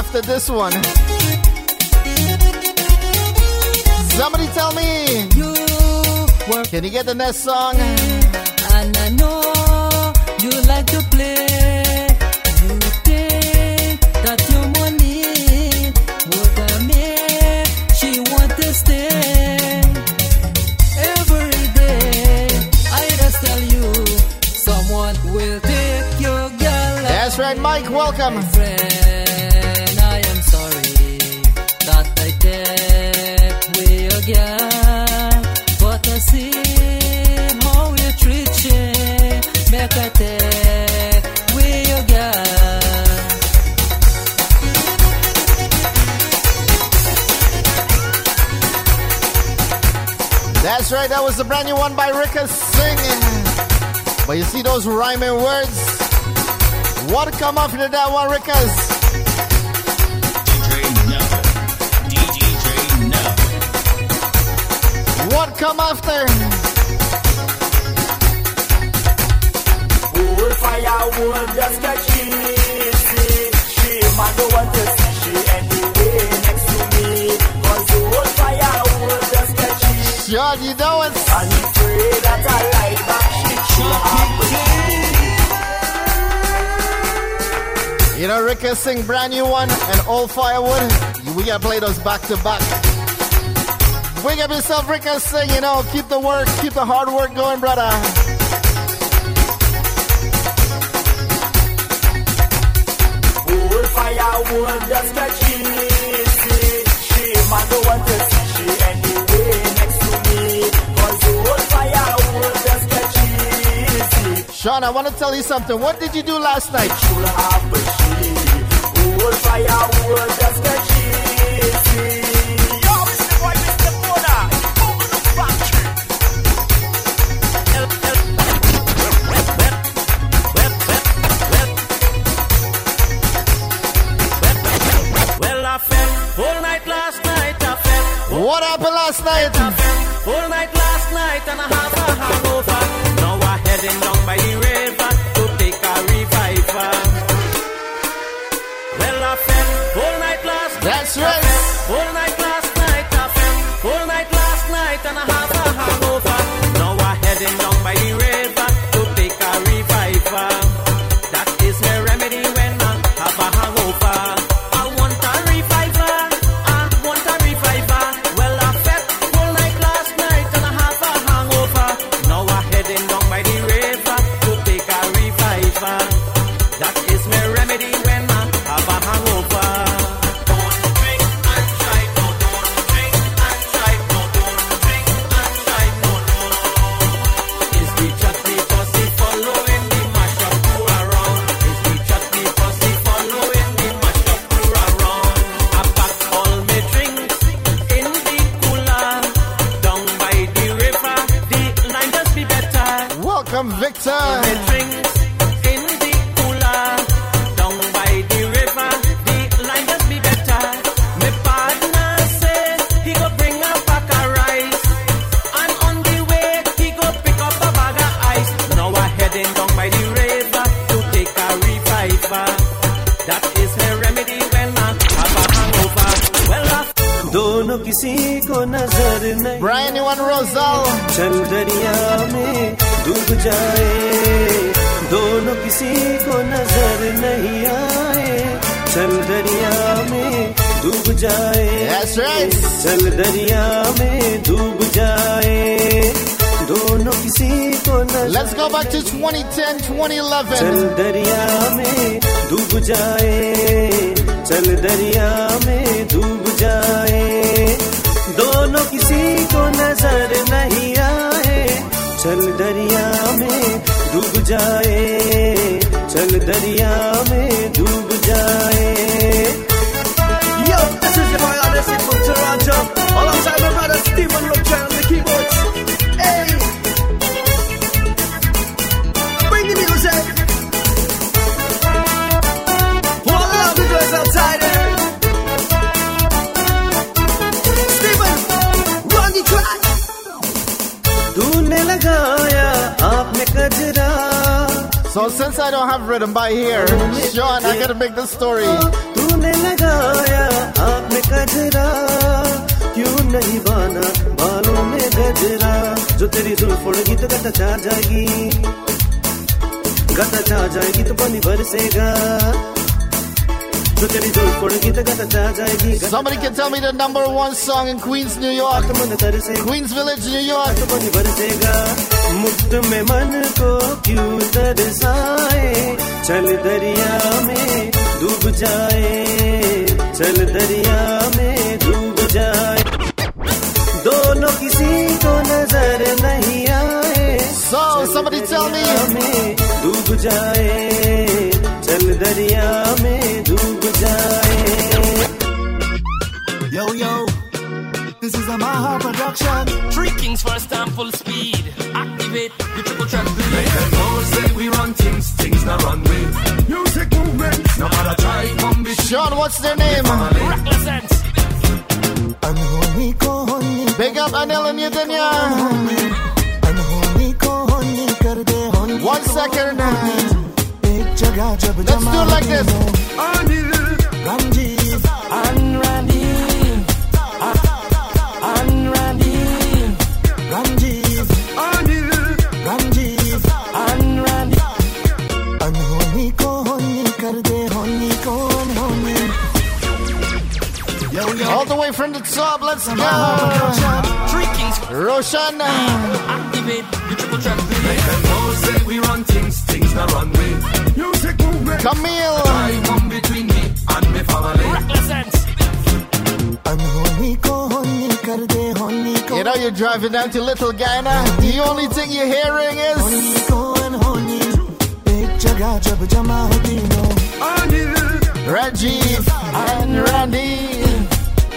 R: After this one. Somebody tell me. Can you get the next song? That's right,
A: that
R: was the brand new one by Rika singing. But you see those rhyming words? What come after that one, Rikas? What come after?
G: Firewood just get easy. She man don't want to see she anyway next to me. Cause old firewood just get easy.
R: Sean, you know it.
G: And he pray that I like back she
R: You know, Rika sing brand new one and old firewood. We gotta play those back to back. Wake up yourself, Rika sing, you know, keep the work, keep the hard work going, brother.
G: Firewood just get easy. She want to see she anyway next to me. Cause old firewood just easy.
R: Sean, I want to tell you something. What did you do last night?
G: Old firewood just easy.
R: What happened last night?
C: whole night last night, and I have a hangover. Now I'm heading down by the river to take a reviver. Well, I felt whole night last night.
R: That's right.
C: Whole night last night. I felt whole night last night, and I have a hangover. Now I'm heading down
B: डूब जाए।
R: Right.
B: चल दरिया में डूब जाए। दोनों किसी को नज़र
R: Let's go back to 2010, 2011.
B: चल दरिया में डूब जाए। चल दरिया में डूब जाए। दोनों किसी को नज़र नहीं आए। चल दरिया में डूब जाए। चल दरिया में डूब जाए।
S: Odyssey from Toronto, alongside my brother Stephen Rocha on the keyboards. Hey, bring the music. For all the lovely girls outside there. Stephen, run the track.
B: तूने लगाया आप में कजरा
A: So since I don't have rhythm by here, Sean, I gotta make the story.
B: तूने लगाया आँख में कजरा क्यों नहीं बाना बालों में गजरा जो तेरी जुल्फ उड़गी तो गता छा जाएगी गता छा जाएगी तो पानी बरसेगा जो तेरी जुल्फ उड़गी तो गता छा जाएगी
A: Somebody can tell me the number one song in Queens, New York. Queens Village, New York.
B: तो मुफ़्त में मन को क्यों तरसाए? चल दरिया में डूब जाए। चल दरिया में डूब जाए। दोनों किसी को नज़र नहीं आए।
A: सौ me.
B: में डूब जाए। चल दरिया में डूब जाए।
E: Yo, yo, This is a Maha production.
C: Three kings first and full speed. Activate the triple track beat.
T: Make them know say we run things, things not run with. Music movement, no matter try, come be
A: Sean, what's their name?
C: Reckless sense.
E: And homie ko honey.
A: Big up Anil and Newton
E: And homie ko honey. Kar de honey.
A: One second. Let's do it like this. the way from the top. Let's go. Roshan. Camille.
T: And
A: You know you're driving down to Little Guyana. The only thing you're hearing is Reggie and Randy.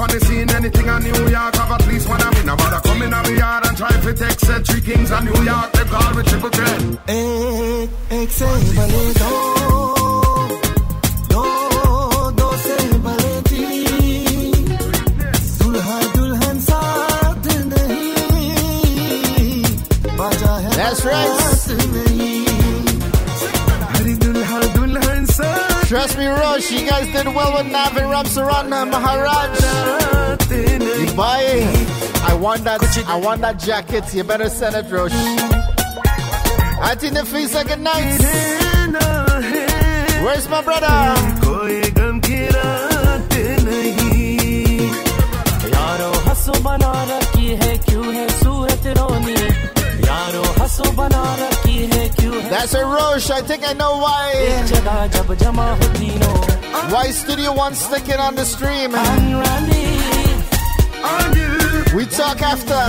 T: on the scene, anything on New York, have at least one of me. Now, bother come in the yard and try to take said three kings on New York, they call me triple
A: ten. Hey, hey, hey, did well with Nav and Ramsaran Maharaj. You buy I want that I want that jacket. You better send it, Rosh. Auntie Nafisa, good night. Where's my brother?
B: कोई गम की रात नहीं
C: यारो हंसो बना रखी है क्यों है सूरत रोनी यारो हंसो बना रखी है क्यों है
A: that's a Roche. I think I know why. Why Studio One sticking on the stream? We talk after.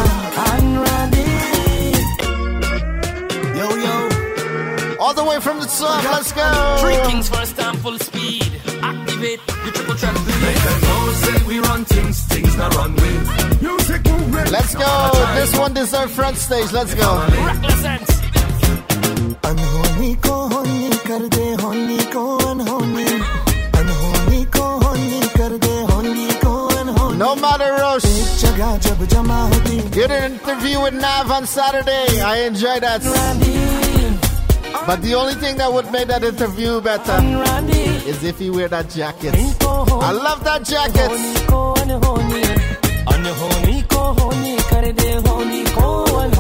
E: Yo yo.
A: All the way from the top. Let's go.
C: Three kings first time full speed. Activate the triple trap.
T: Make them know say we run things, things not run with. Music movement.
A: Let's go. This one deserves front stage. Let's go.
C: Reckless
E: अनहोनी को होनी कर दे होनी को अनहोनी अनहोनी को होनी कर दे होनी को अनहोनी
A: No matter, Rosh.
E: एक जगह जब जमा होती
A: Did an interview with Nav on Saturday. I enjoyed that. But the only thing that would make that interview better is if he wear that jacket. I love that jacket.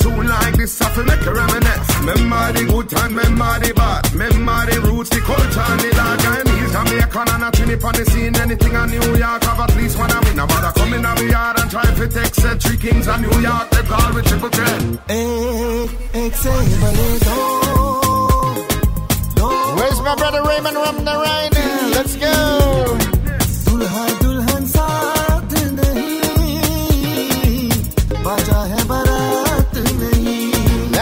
T: Tune like this, I feel make you reminisce. Remember the good time, remember the bad. Remember the roots, the culture, and the dark and hills. Jamaican and a tune on the scene. Anything in New York, have at least one of me. Now, bother coming out the yard and try to take set three kings on New York. They call with triple
O: ten.
A: Where's my brother Raymond from the Ramnarainen? Let's go.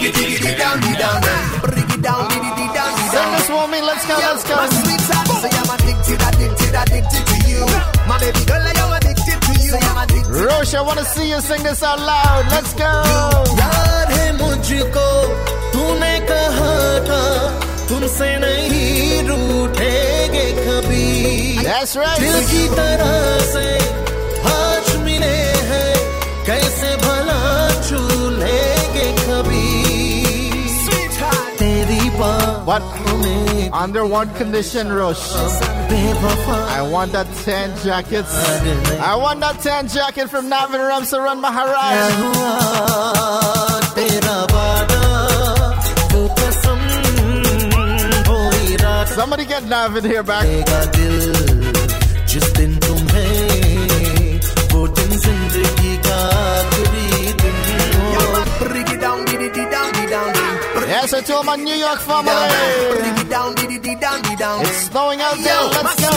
O: रहना
A: Sing this for me, let's go, let's go. Roche, I want to see you sing this out loud. Let's go.
B: यार है मुझको तूने कहा था तुमसे नहीं रूठेगे कभी
A: That's right.
B: दिल की तरह से
A: But under one condition, Roche. I want that tan jacket. I want that tan jacket from Navin Ramsaran Maharaj.
B: तेरा वादा वो कसम वो इरादा
A: Somebody get Navin here back.
B: जिस दिन तुम्हें वो दिन जिंदगी का आखिरी दिन होगा
A: Yes, I told my New York family. It's snowing out there. Let's go.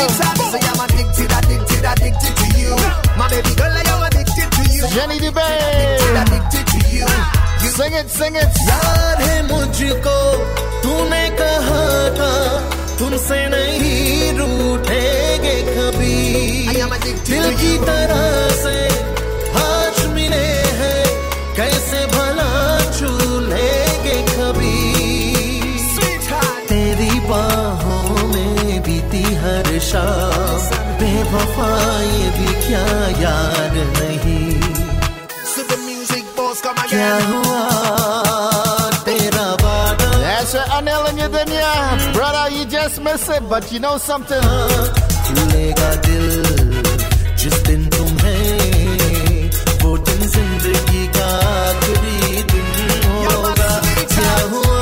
A: Jenny DeBay. Sing it, sing it.
B: यार है मुझको तूने कहा था तुमसे नहीं रूठेगे कभी दिल की तरह से हर शाम बेवफा ये भी क्या यार नहीं क्या हुआ तेरा वादा
A: That's right, Anil and Yadanya. Brother, you just miss it, but you know something.
B: भूलेगा दिल जिस दिन तुम्हें वो दिन जिंदगी का आखिरी दिन होगा क्या हुआ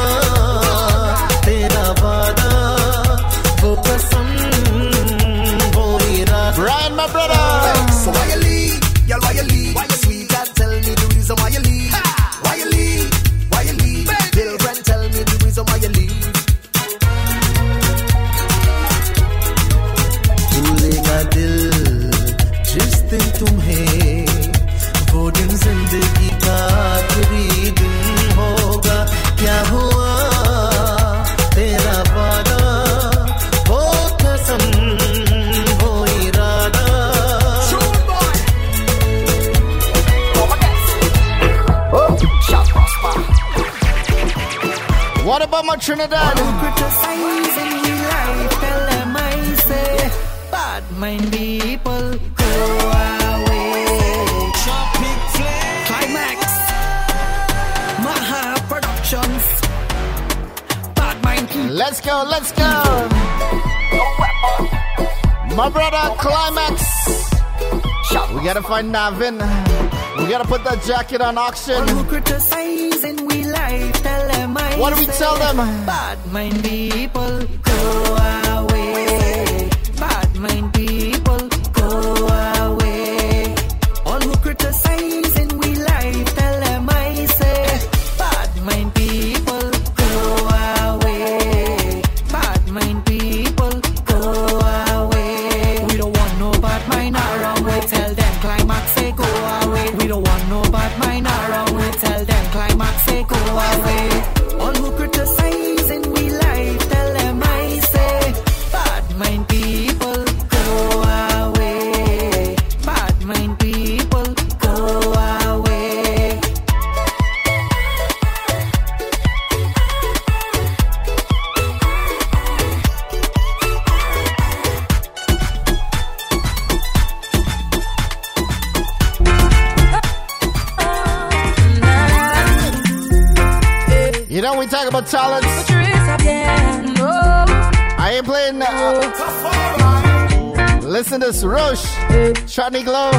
A: about my Trinidad?
I: Life, tell them I say, bad mind people go away. Climax, Maha Productions, bad mind people.
A: Let's go, let's go. My brother, Climax. We gotta find Navin. We gotta put that jacket on auction. What do we tell them?
I: Bad mind people
R: about talents. I ain't playing. Uh, listen to this, Roche, Chutney Glow.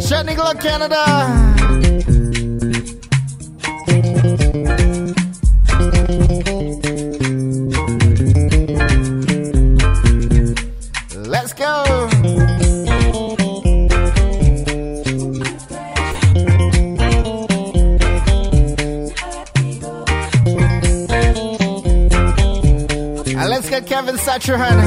R: Chutney Glow, Canada. Kevin Satcherhan.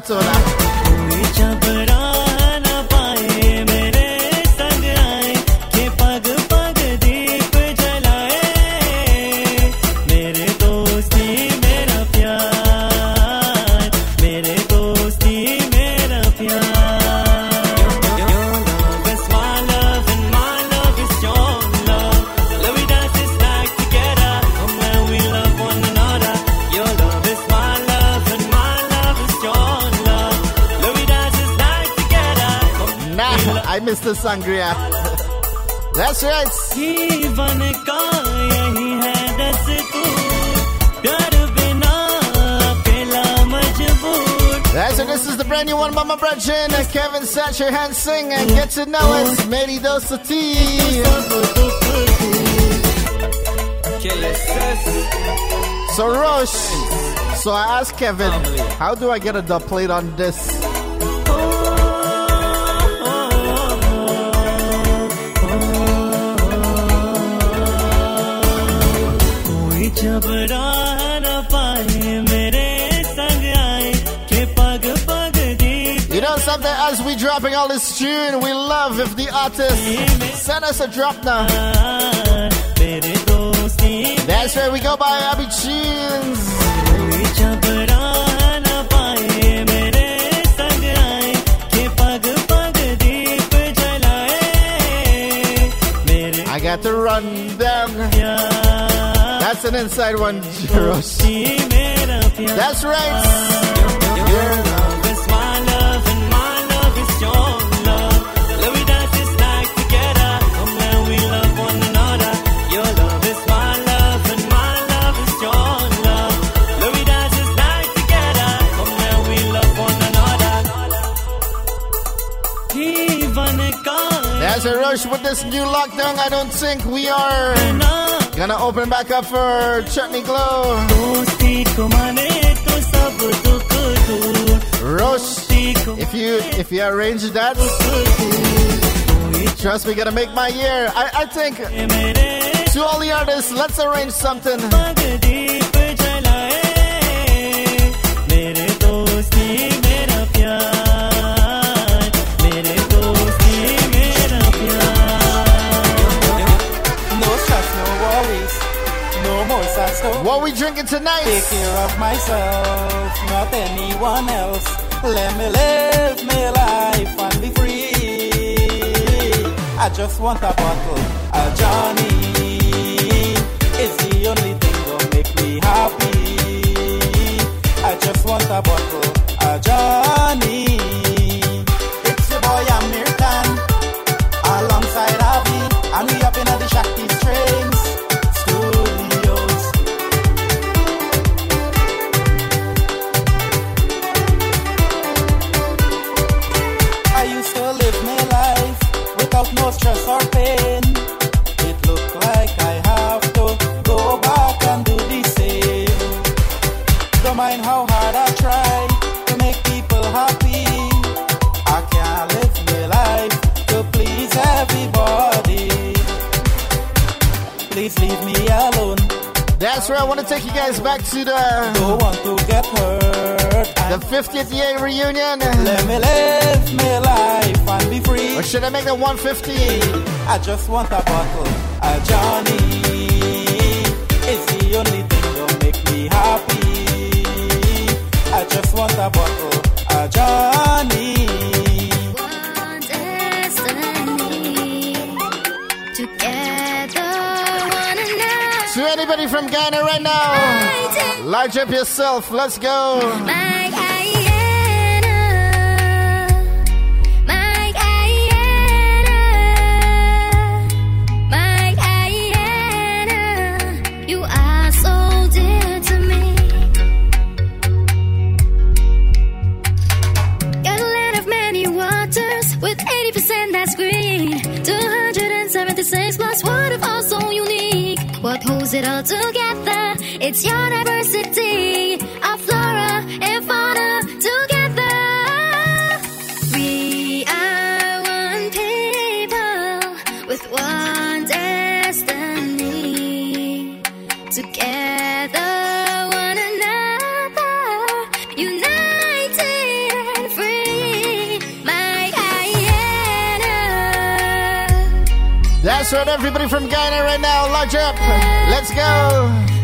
R: Esse Moscato Kevin Satcherhan sing and get to know. Mary Dosati. So Roche, so I asked Kevin, how do I get a dub plate on this? be dropping all this tune. We love if the artist send us a drop now. That's right, we go by Abby Tunes. I got to run them. That's an inside one,
A: Jeros. <laughs>
R: That's right. Yeah. I don't think we are gonna open back up for Chutney Glow. Roast. If you if you arrange that, trust me, gonna make my year. I, I think to all the artists, let's arrange something.
U: More.
R: What we drinking tonight?
U: Take care of myself, not anyone else. Let me live my life and be free. I just want a bottle, a Johnny. It's the only thing that make me happy. I just want a bottle, a Johnny. I
R: want to take you guys back to the
U: Don't want to get hurt.
A: The 50th year reunion.
U: Let me live my life and be free.
A: Or should I make it 150?
U: I just want a bottle, a Johnny. It's the only thing that make me happy. I just want a bottle,
A: From Guyana right now, Light up yourself. Let's go.
H: You are so dear to me. Land of many waters with 80% that's green. 276 plus waterfalls. It all together? It's your diversity. Our flora and fauna
A: Right, everybody from Ghana right now. Large up. Let's go.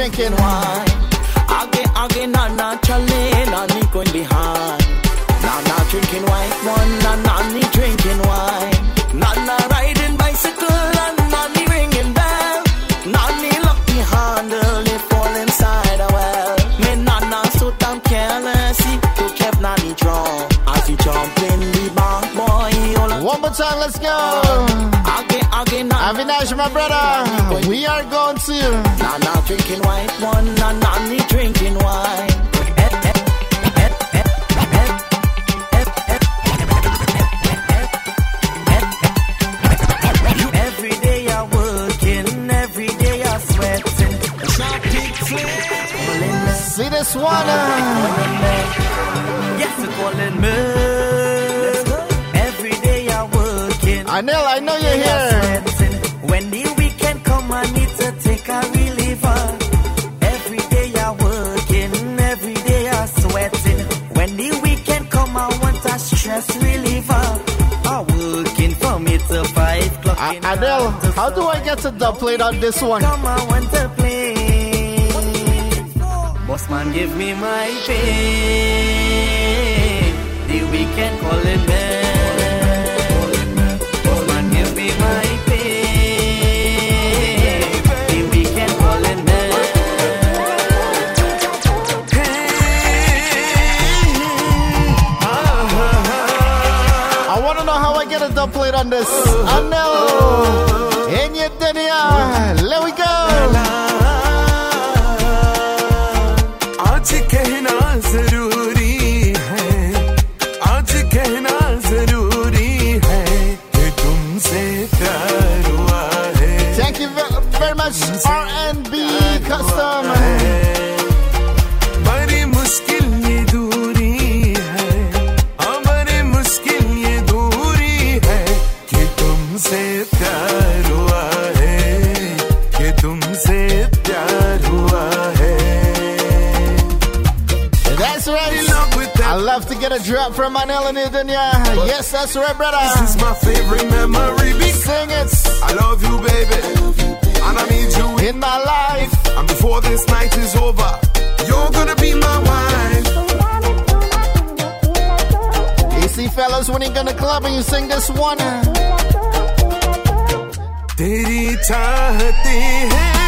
B: Drinking wine. Again, again, Nana Charlie, Nani going behind. Nana drinking white one, and Nani drinking wine. Nana riding bicycle, and Nani ringing bell. Nani lock the handle, they fall inside a well. Me Nana so damn careless, to kept Nani drunk. As he jump in the bank, boy,
A: One more time, let's go. Avinash, my brother. We are going to.
B: Nana drinking white one, Nani drinking wine. Every day I working, every day I sweating.
A: See this one?
B: Uh, yes, they're calling me. Every day I working.
A: I know, I know you're here. Adele, how do I get to dub plate on this one?
B: Come, on, want to play. Boss man, give me my pay. The weekend calling me.
A: Plate on this. I know. In your dunya. Let we go. from Manel and Dunya. Yes, that's right, brother.
O: This is my favorite memory. Big
A: Sing it.
O: I love you, baby. And I need you
A: in my life.
O: And before this night is over, you're gonna be my wife.
A: You see, fellas, when you go to club and you sing this one.
O: तेरी चाहते हैं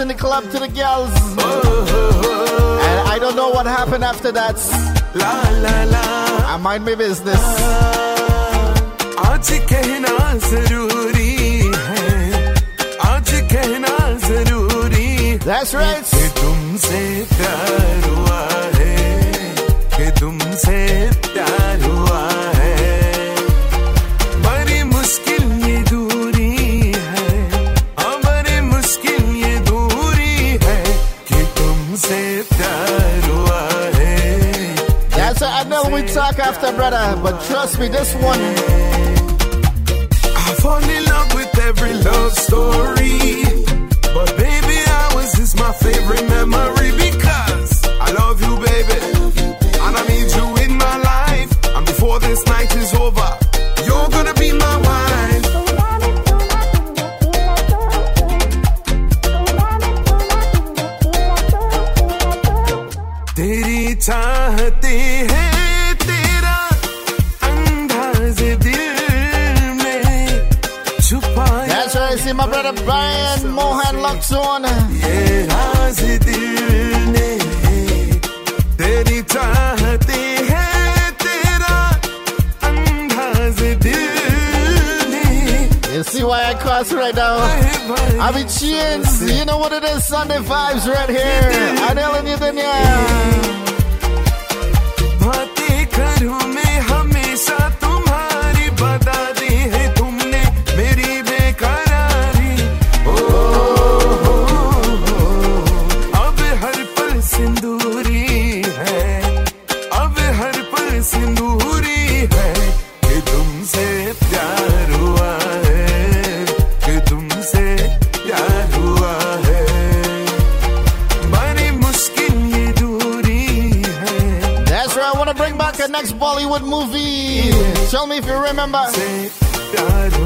A: in the
O: club to the girls. And I don't know what happened after that. I mind my business. That's right. after, brother, but trust me, this one.
A: I fall in love with every love story, but baby, ours is my favorite memory. Aviciens, you
O: know what it is, Sunday Vibes right here. Adele and Daniel. Tell me if you remember. Say,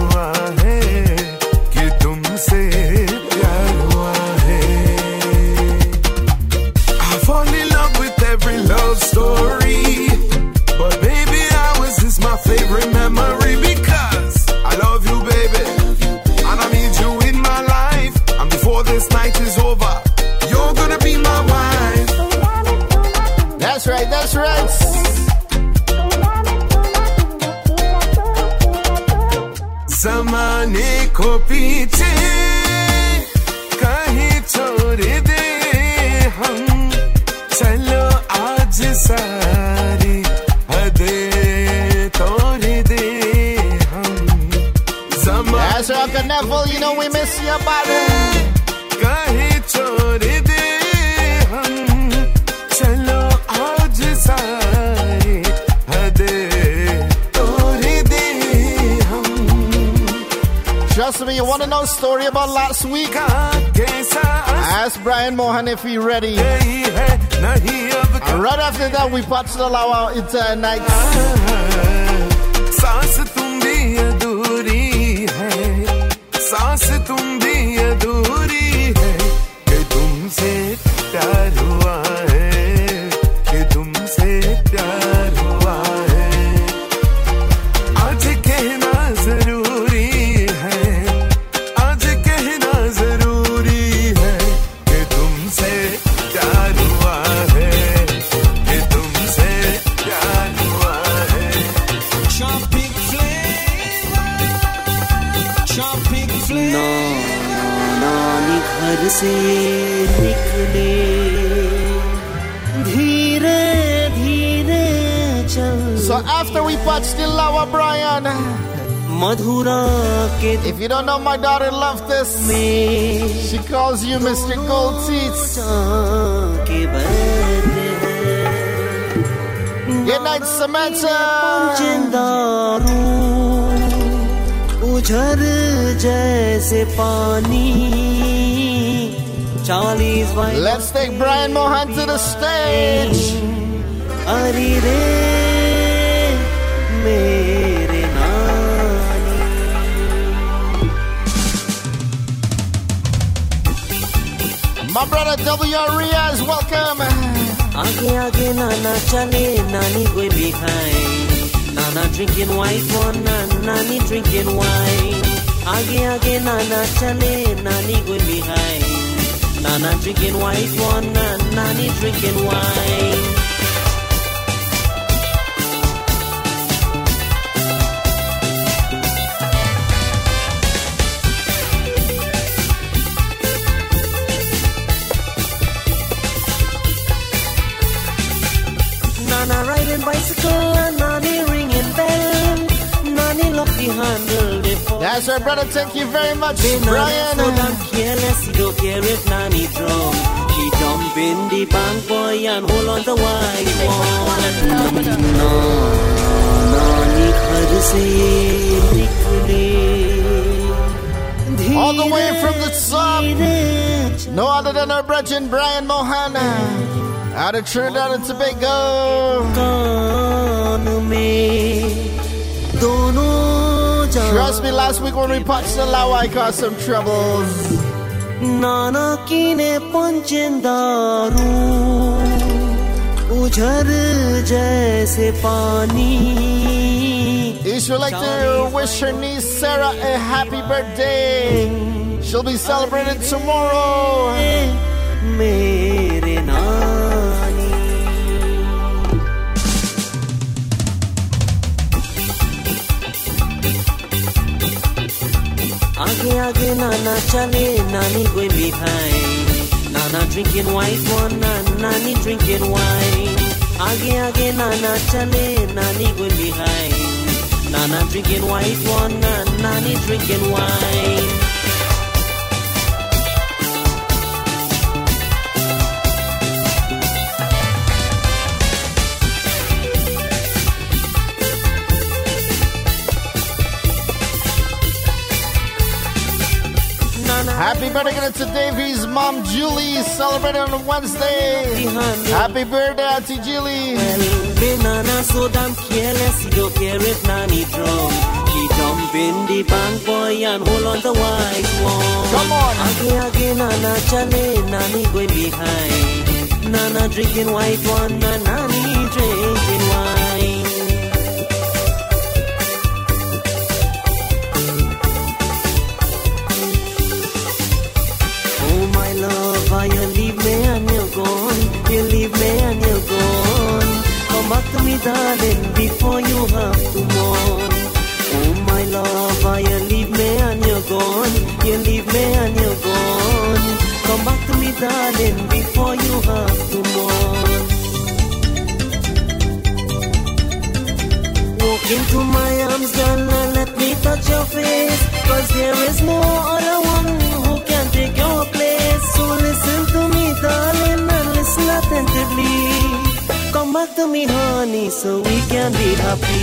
O: Ask Brian Mohan if he's ready. And right after that, we patch the lawa.
A: It's
B: a night.
A: if you don't know my daughter love this, she calls you Mr. Gold Teeth.
B: के बदले
A: Good night, Samantha.
B: जिंदारू उझर जैसे पानी चालीस by
A: Let's take Brian Mohan to the stage. Junior Riaz, welcome.
B: Aage aage nana chale, nani koi bekhai. Nana drinking wine for nan, nani drinking wine. Aage aage nana chale, nani koi bekhai. Nana drinking wine for nan, nani drinking wine.
A: I said, brother, thank you very much, Brian.
B: Jump in the bank boy and hold on the white. No, no, no,
A: All the way from the sub. No other than our brethren, Brian Mohana. Out of Trinidad and Tobago
B: में दोनों जान
A: Trust me, last week when we punched the Lawa, I caused some troubles.
B: नाना कीने पंचेंदारू उझर जैसे पानी
A: Each would like to wish her niece Sarah a happy birthday. She'll be celebrating tomorrow.
B: आगे आगे नाना चले नानी कोई भी खाए नाना drinking white one na, नानी drinking wine आगे आगे नाना चले नानी कोई भी खाए नाना drinking white one na, नानी drinking wine
A: Happy birthday to Davy's mom, Julie, celebrating on Wednesday. Happy birthday, Auntie Julie.
B: Banana so damn careless, he don't care if Nani drunk. He jump in the bank boy and hold on the white wall.
A: Come on.
B: Age Nana chale, Nani going behind. Nana drinking white one, na Nani drinking me, darling, before you have to mourn. Oh my love, you leave me and you're gone? You leave me and you're gone. Come back to me, darling, before you have to mourn. Walk into my arms, girl, and let me touch your face. Cause there is no other one who can take your place. So listen to me, darling, and listen attentively. Me, honey, so we can be happy.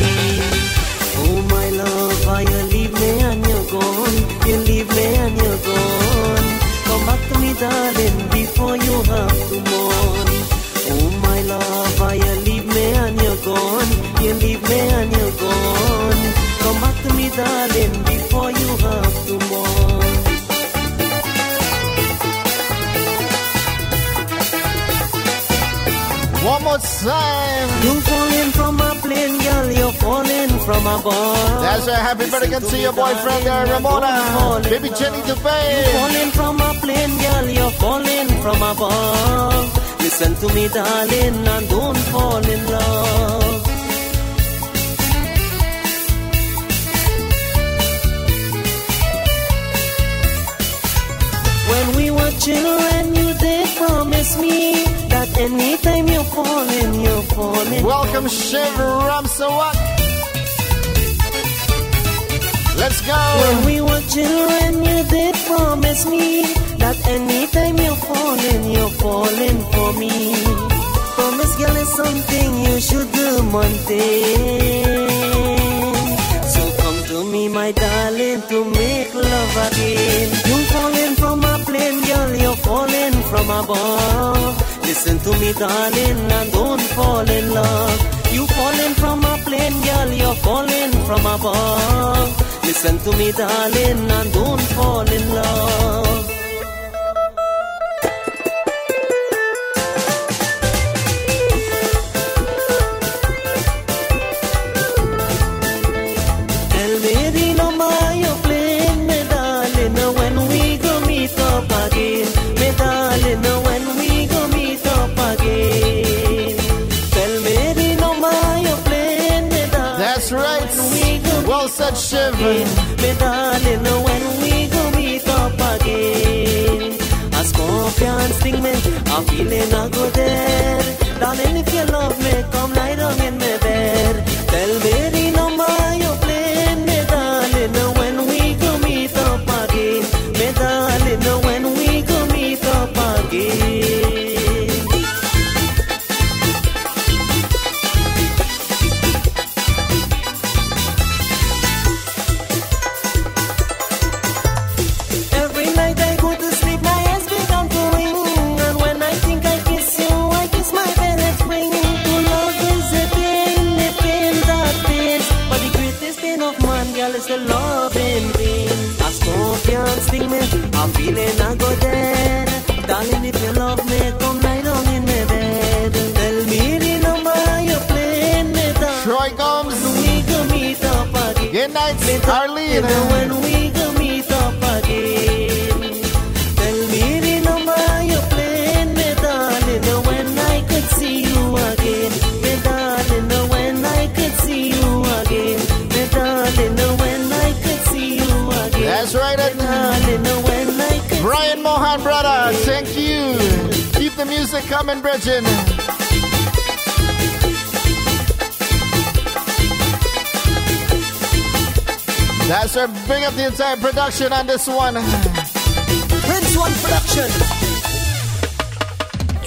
B: Oh, my love, why you leave me and you're gone? You leave me and you're gone. Come back to me, darling, before you have to mourn. Oh, my love, why you leave me and you're gone? You leave me and you're gone. Come back to me, darling, before you have to mourn.
A: much time.
B: You falling from a plane, girl, you're falling from a ball.
A: That's right, happy birthday to, to your boyfriend uh, there, Ramona. Baby Jenny
B: Dupay.
A: You
B: falling from a plane, girl, you're falling from a ball. Listen to me, darling, and don't fall in love. When we were children, you did promise me but anytime you're falling, you're calling.
A: Welcome, Shiv Ramsawat. Let's go.
B: When we were children, you did promise me that anytime you're falling, you're falling for me. Promise, girl, is something you should do one day. So come to me, my darling, to make love again. You're falling from a plane, girl, you're falling from above. Listen to me, darling, and don't fall in love. You falling from a plane, girl, you're falling from above. Listen to me, darling, and don't fall in love. heaven. Me darling, when we go meet up again. As confiance thing me, a feeling I go there. Darling,
A: Bring up the entire production on this one.
I: Prince One Production.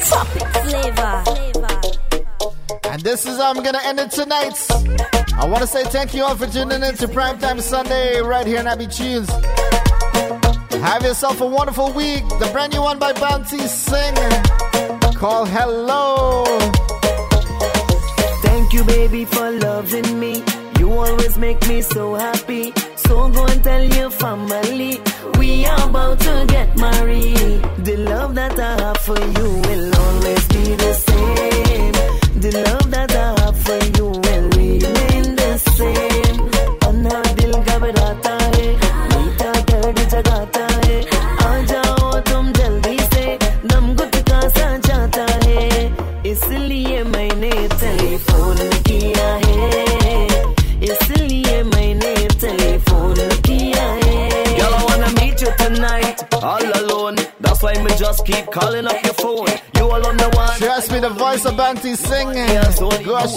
H: Tropic flavor.
A: And this is how I'm gonna end it tonight. I wanna say thank you all for tuning in to Primetime Sunday right here in Abbey Tunes. Have yourself a wonderful week. The brand new one by Bounty Sing. Call Hello.
B: Thank you, baby, for loving me. You always make me so happy. So go and tell your family.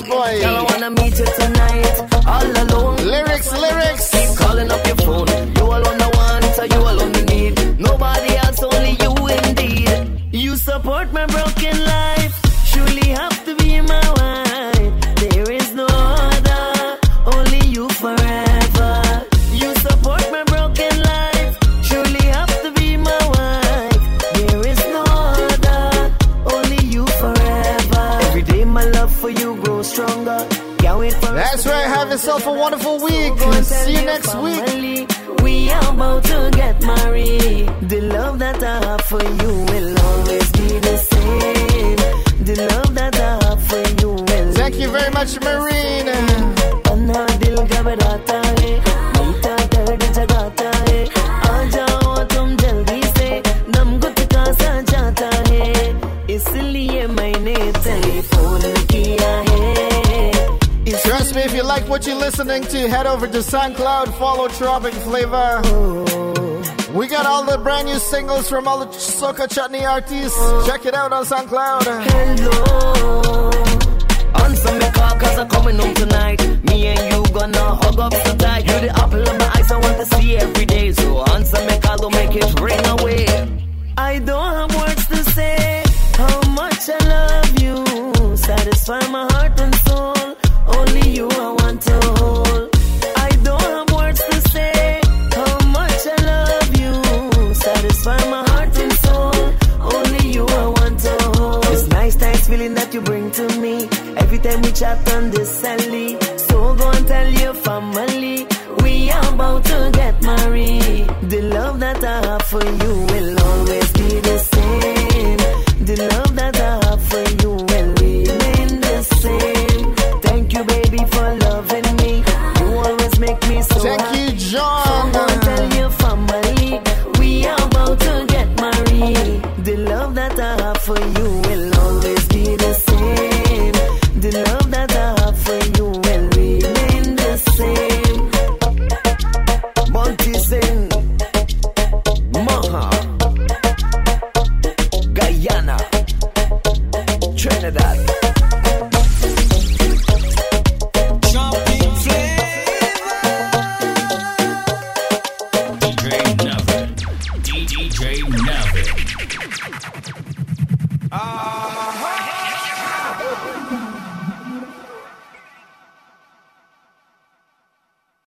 A: 对。throbbing flavor. We got all the brand new singles from all the Soca Chutney artists. Check it out on SoundCloud.
B: Hello. Answer me call cause I'm coming home tonight. Me and you gonna hug up so tight. You the apple of my eyes, I want to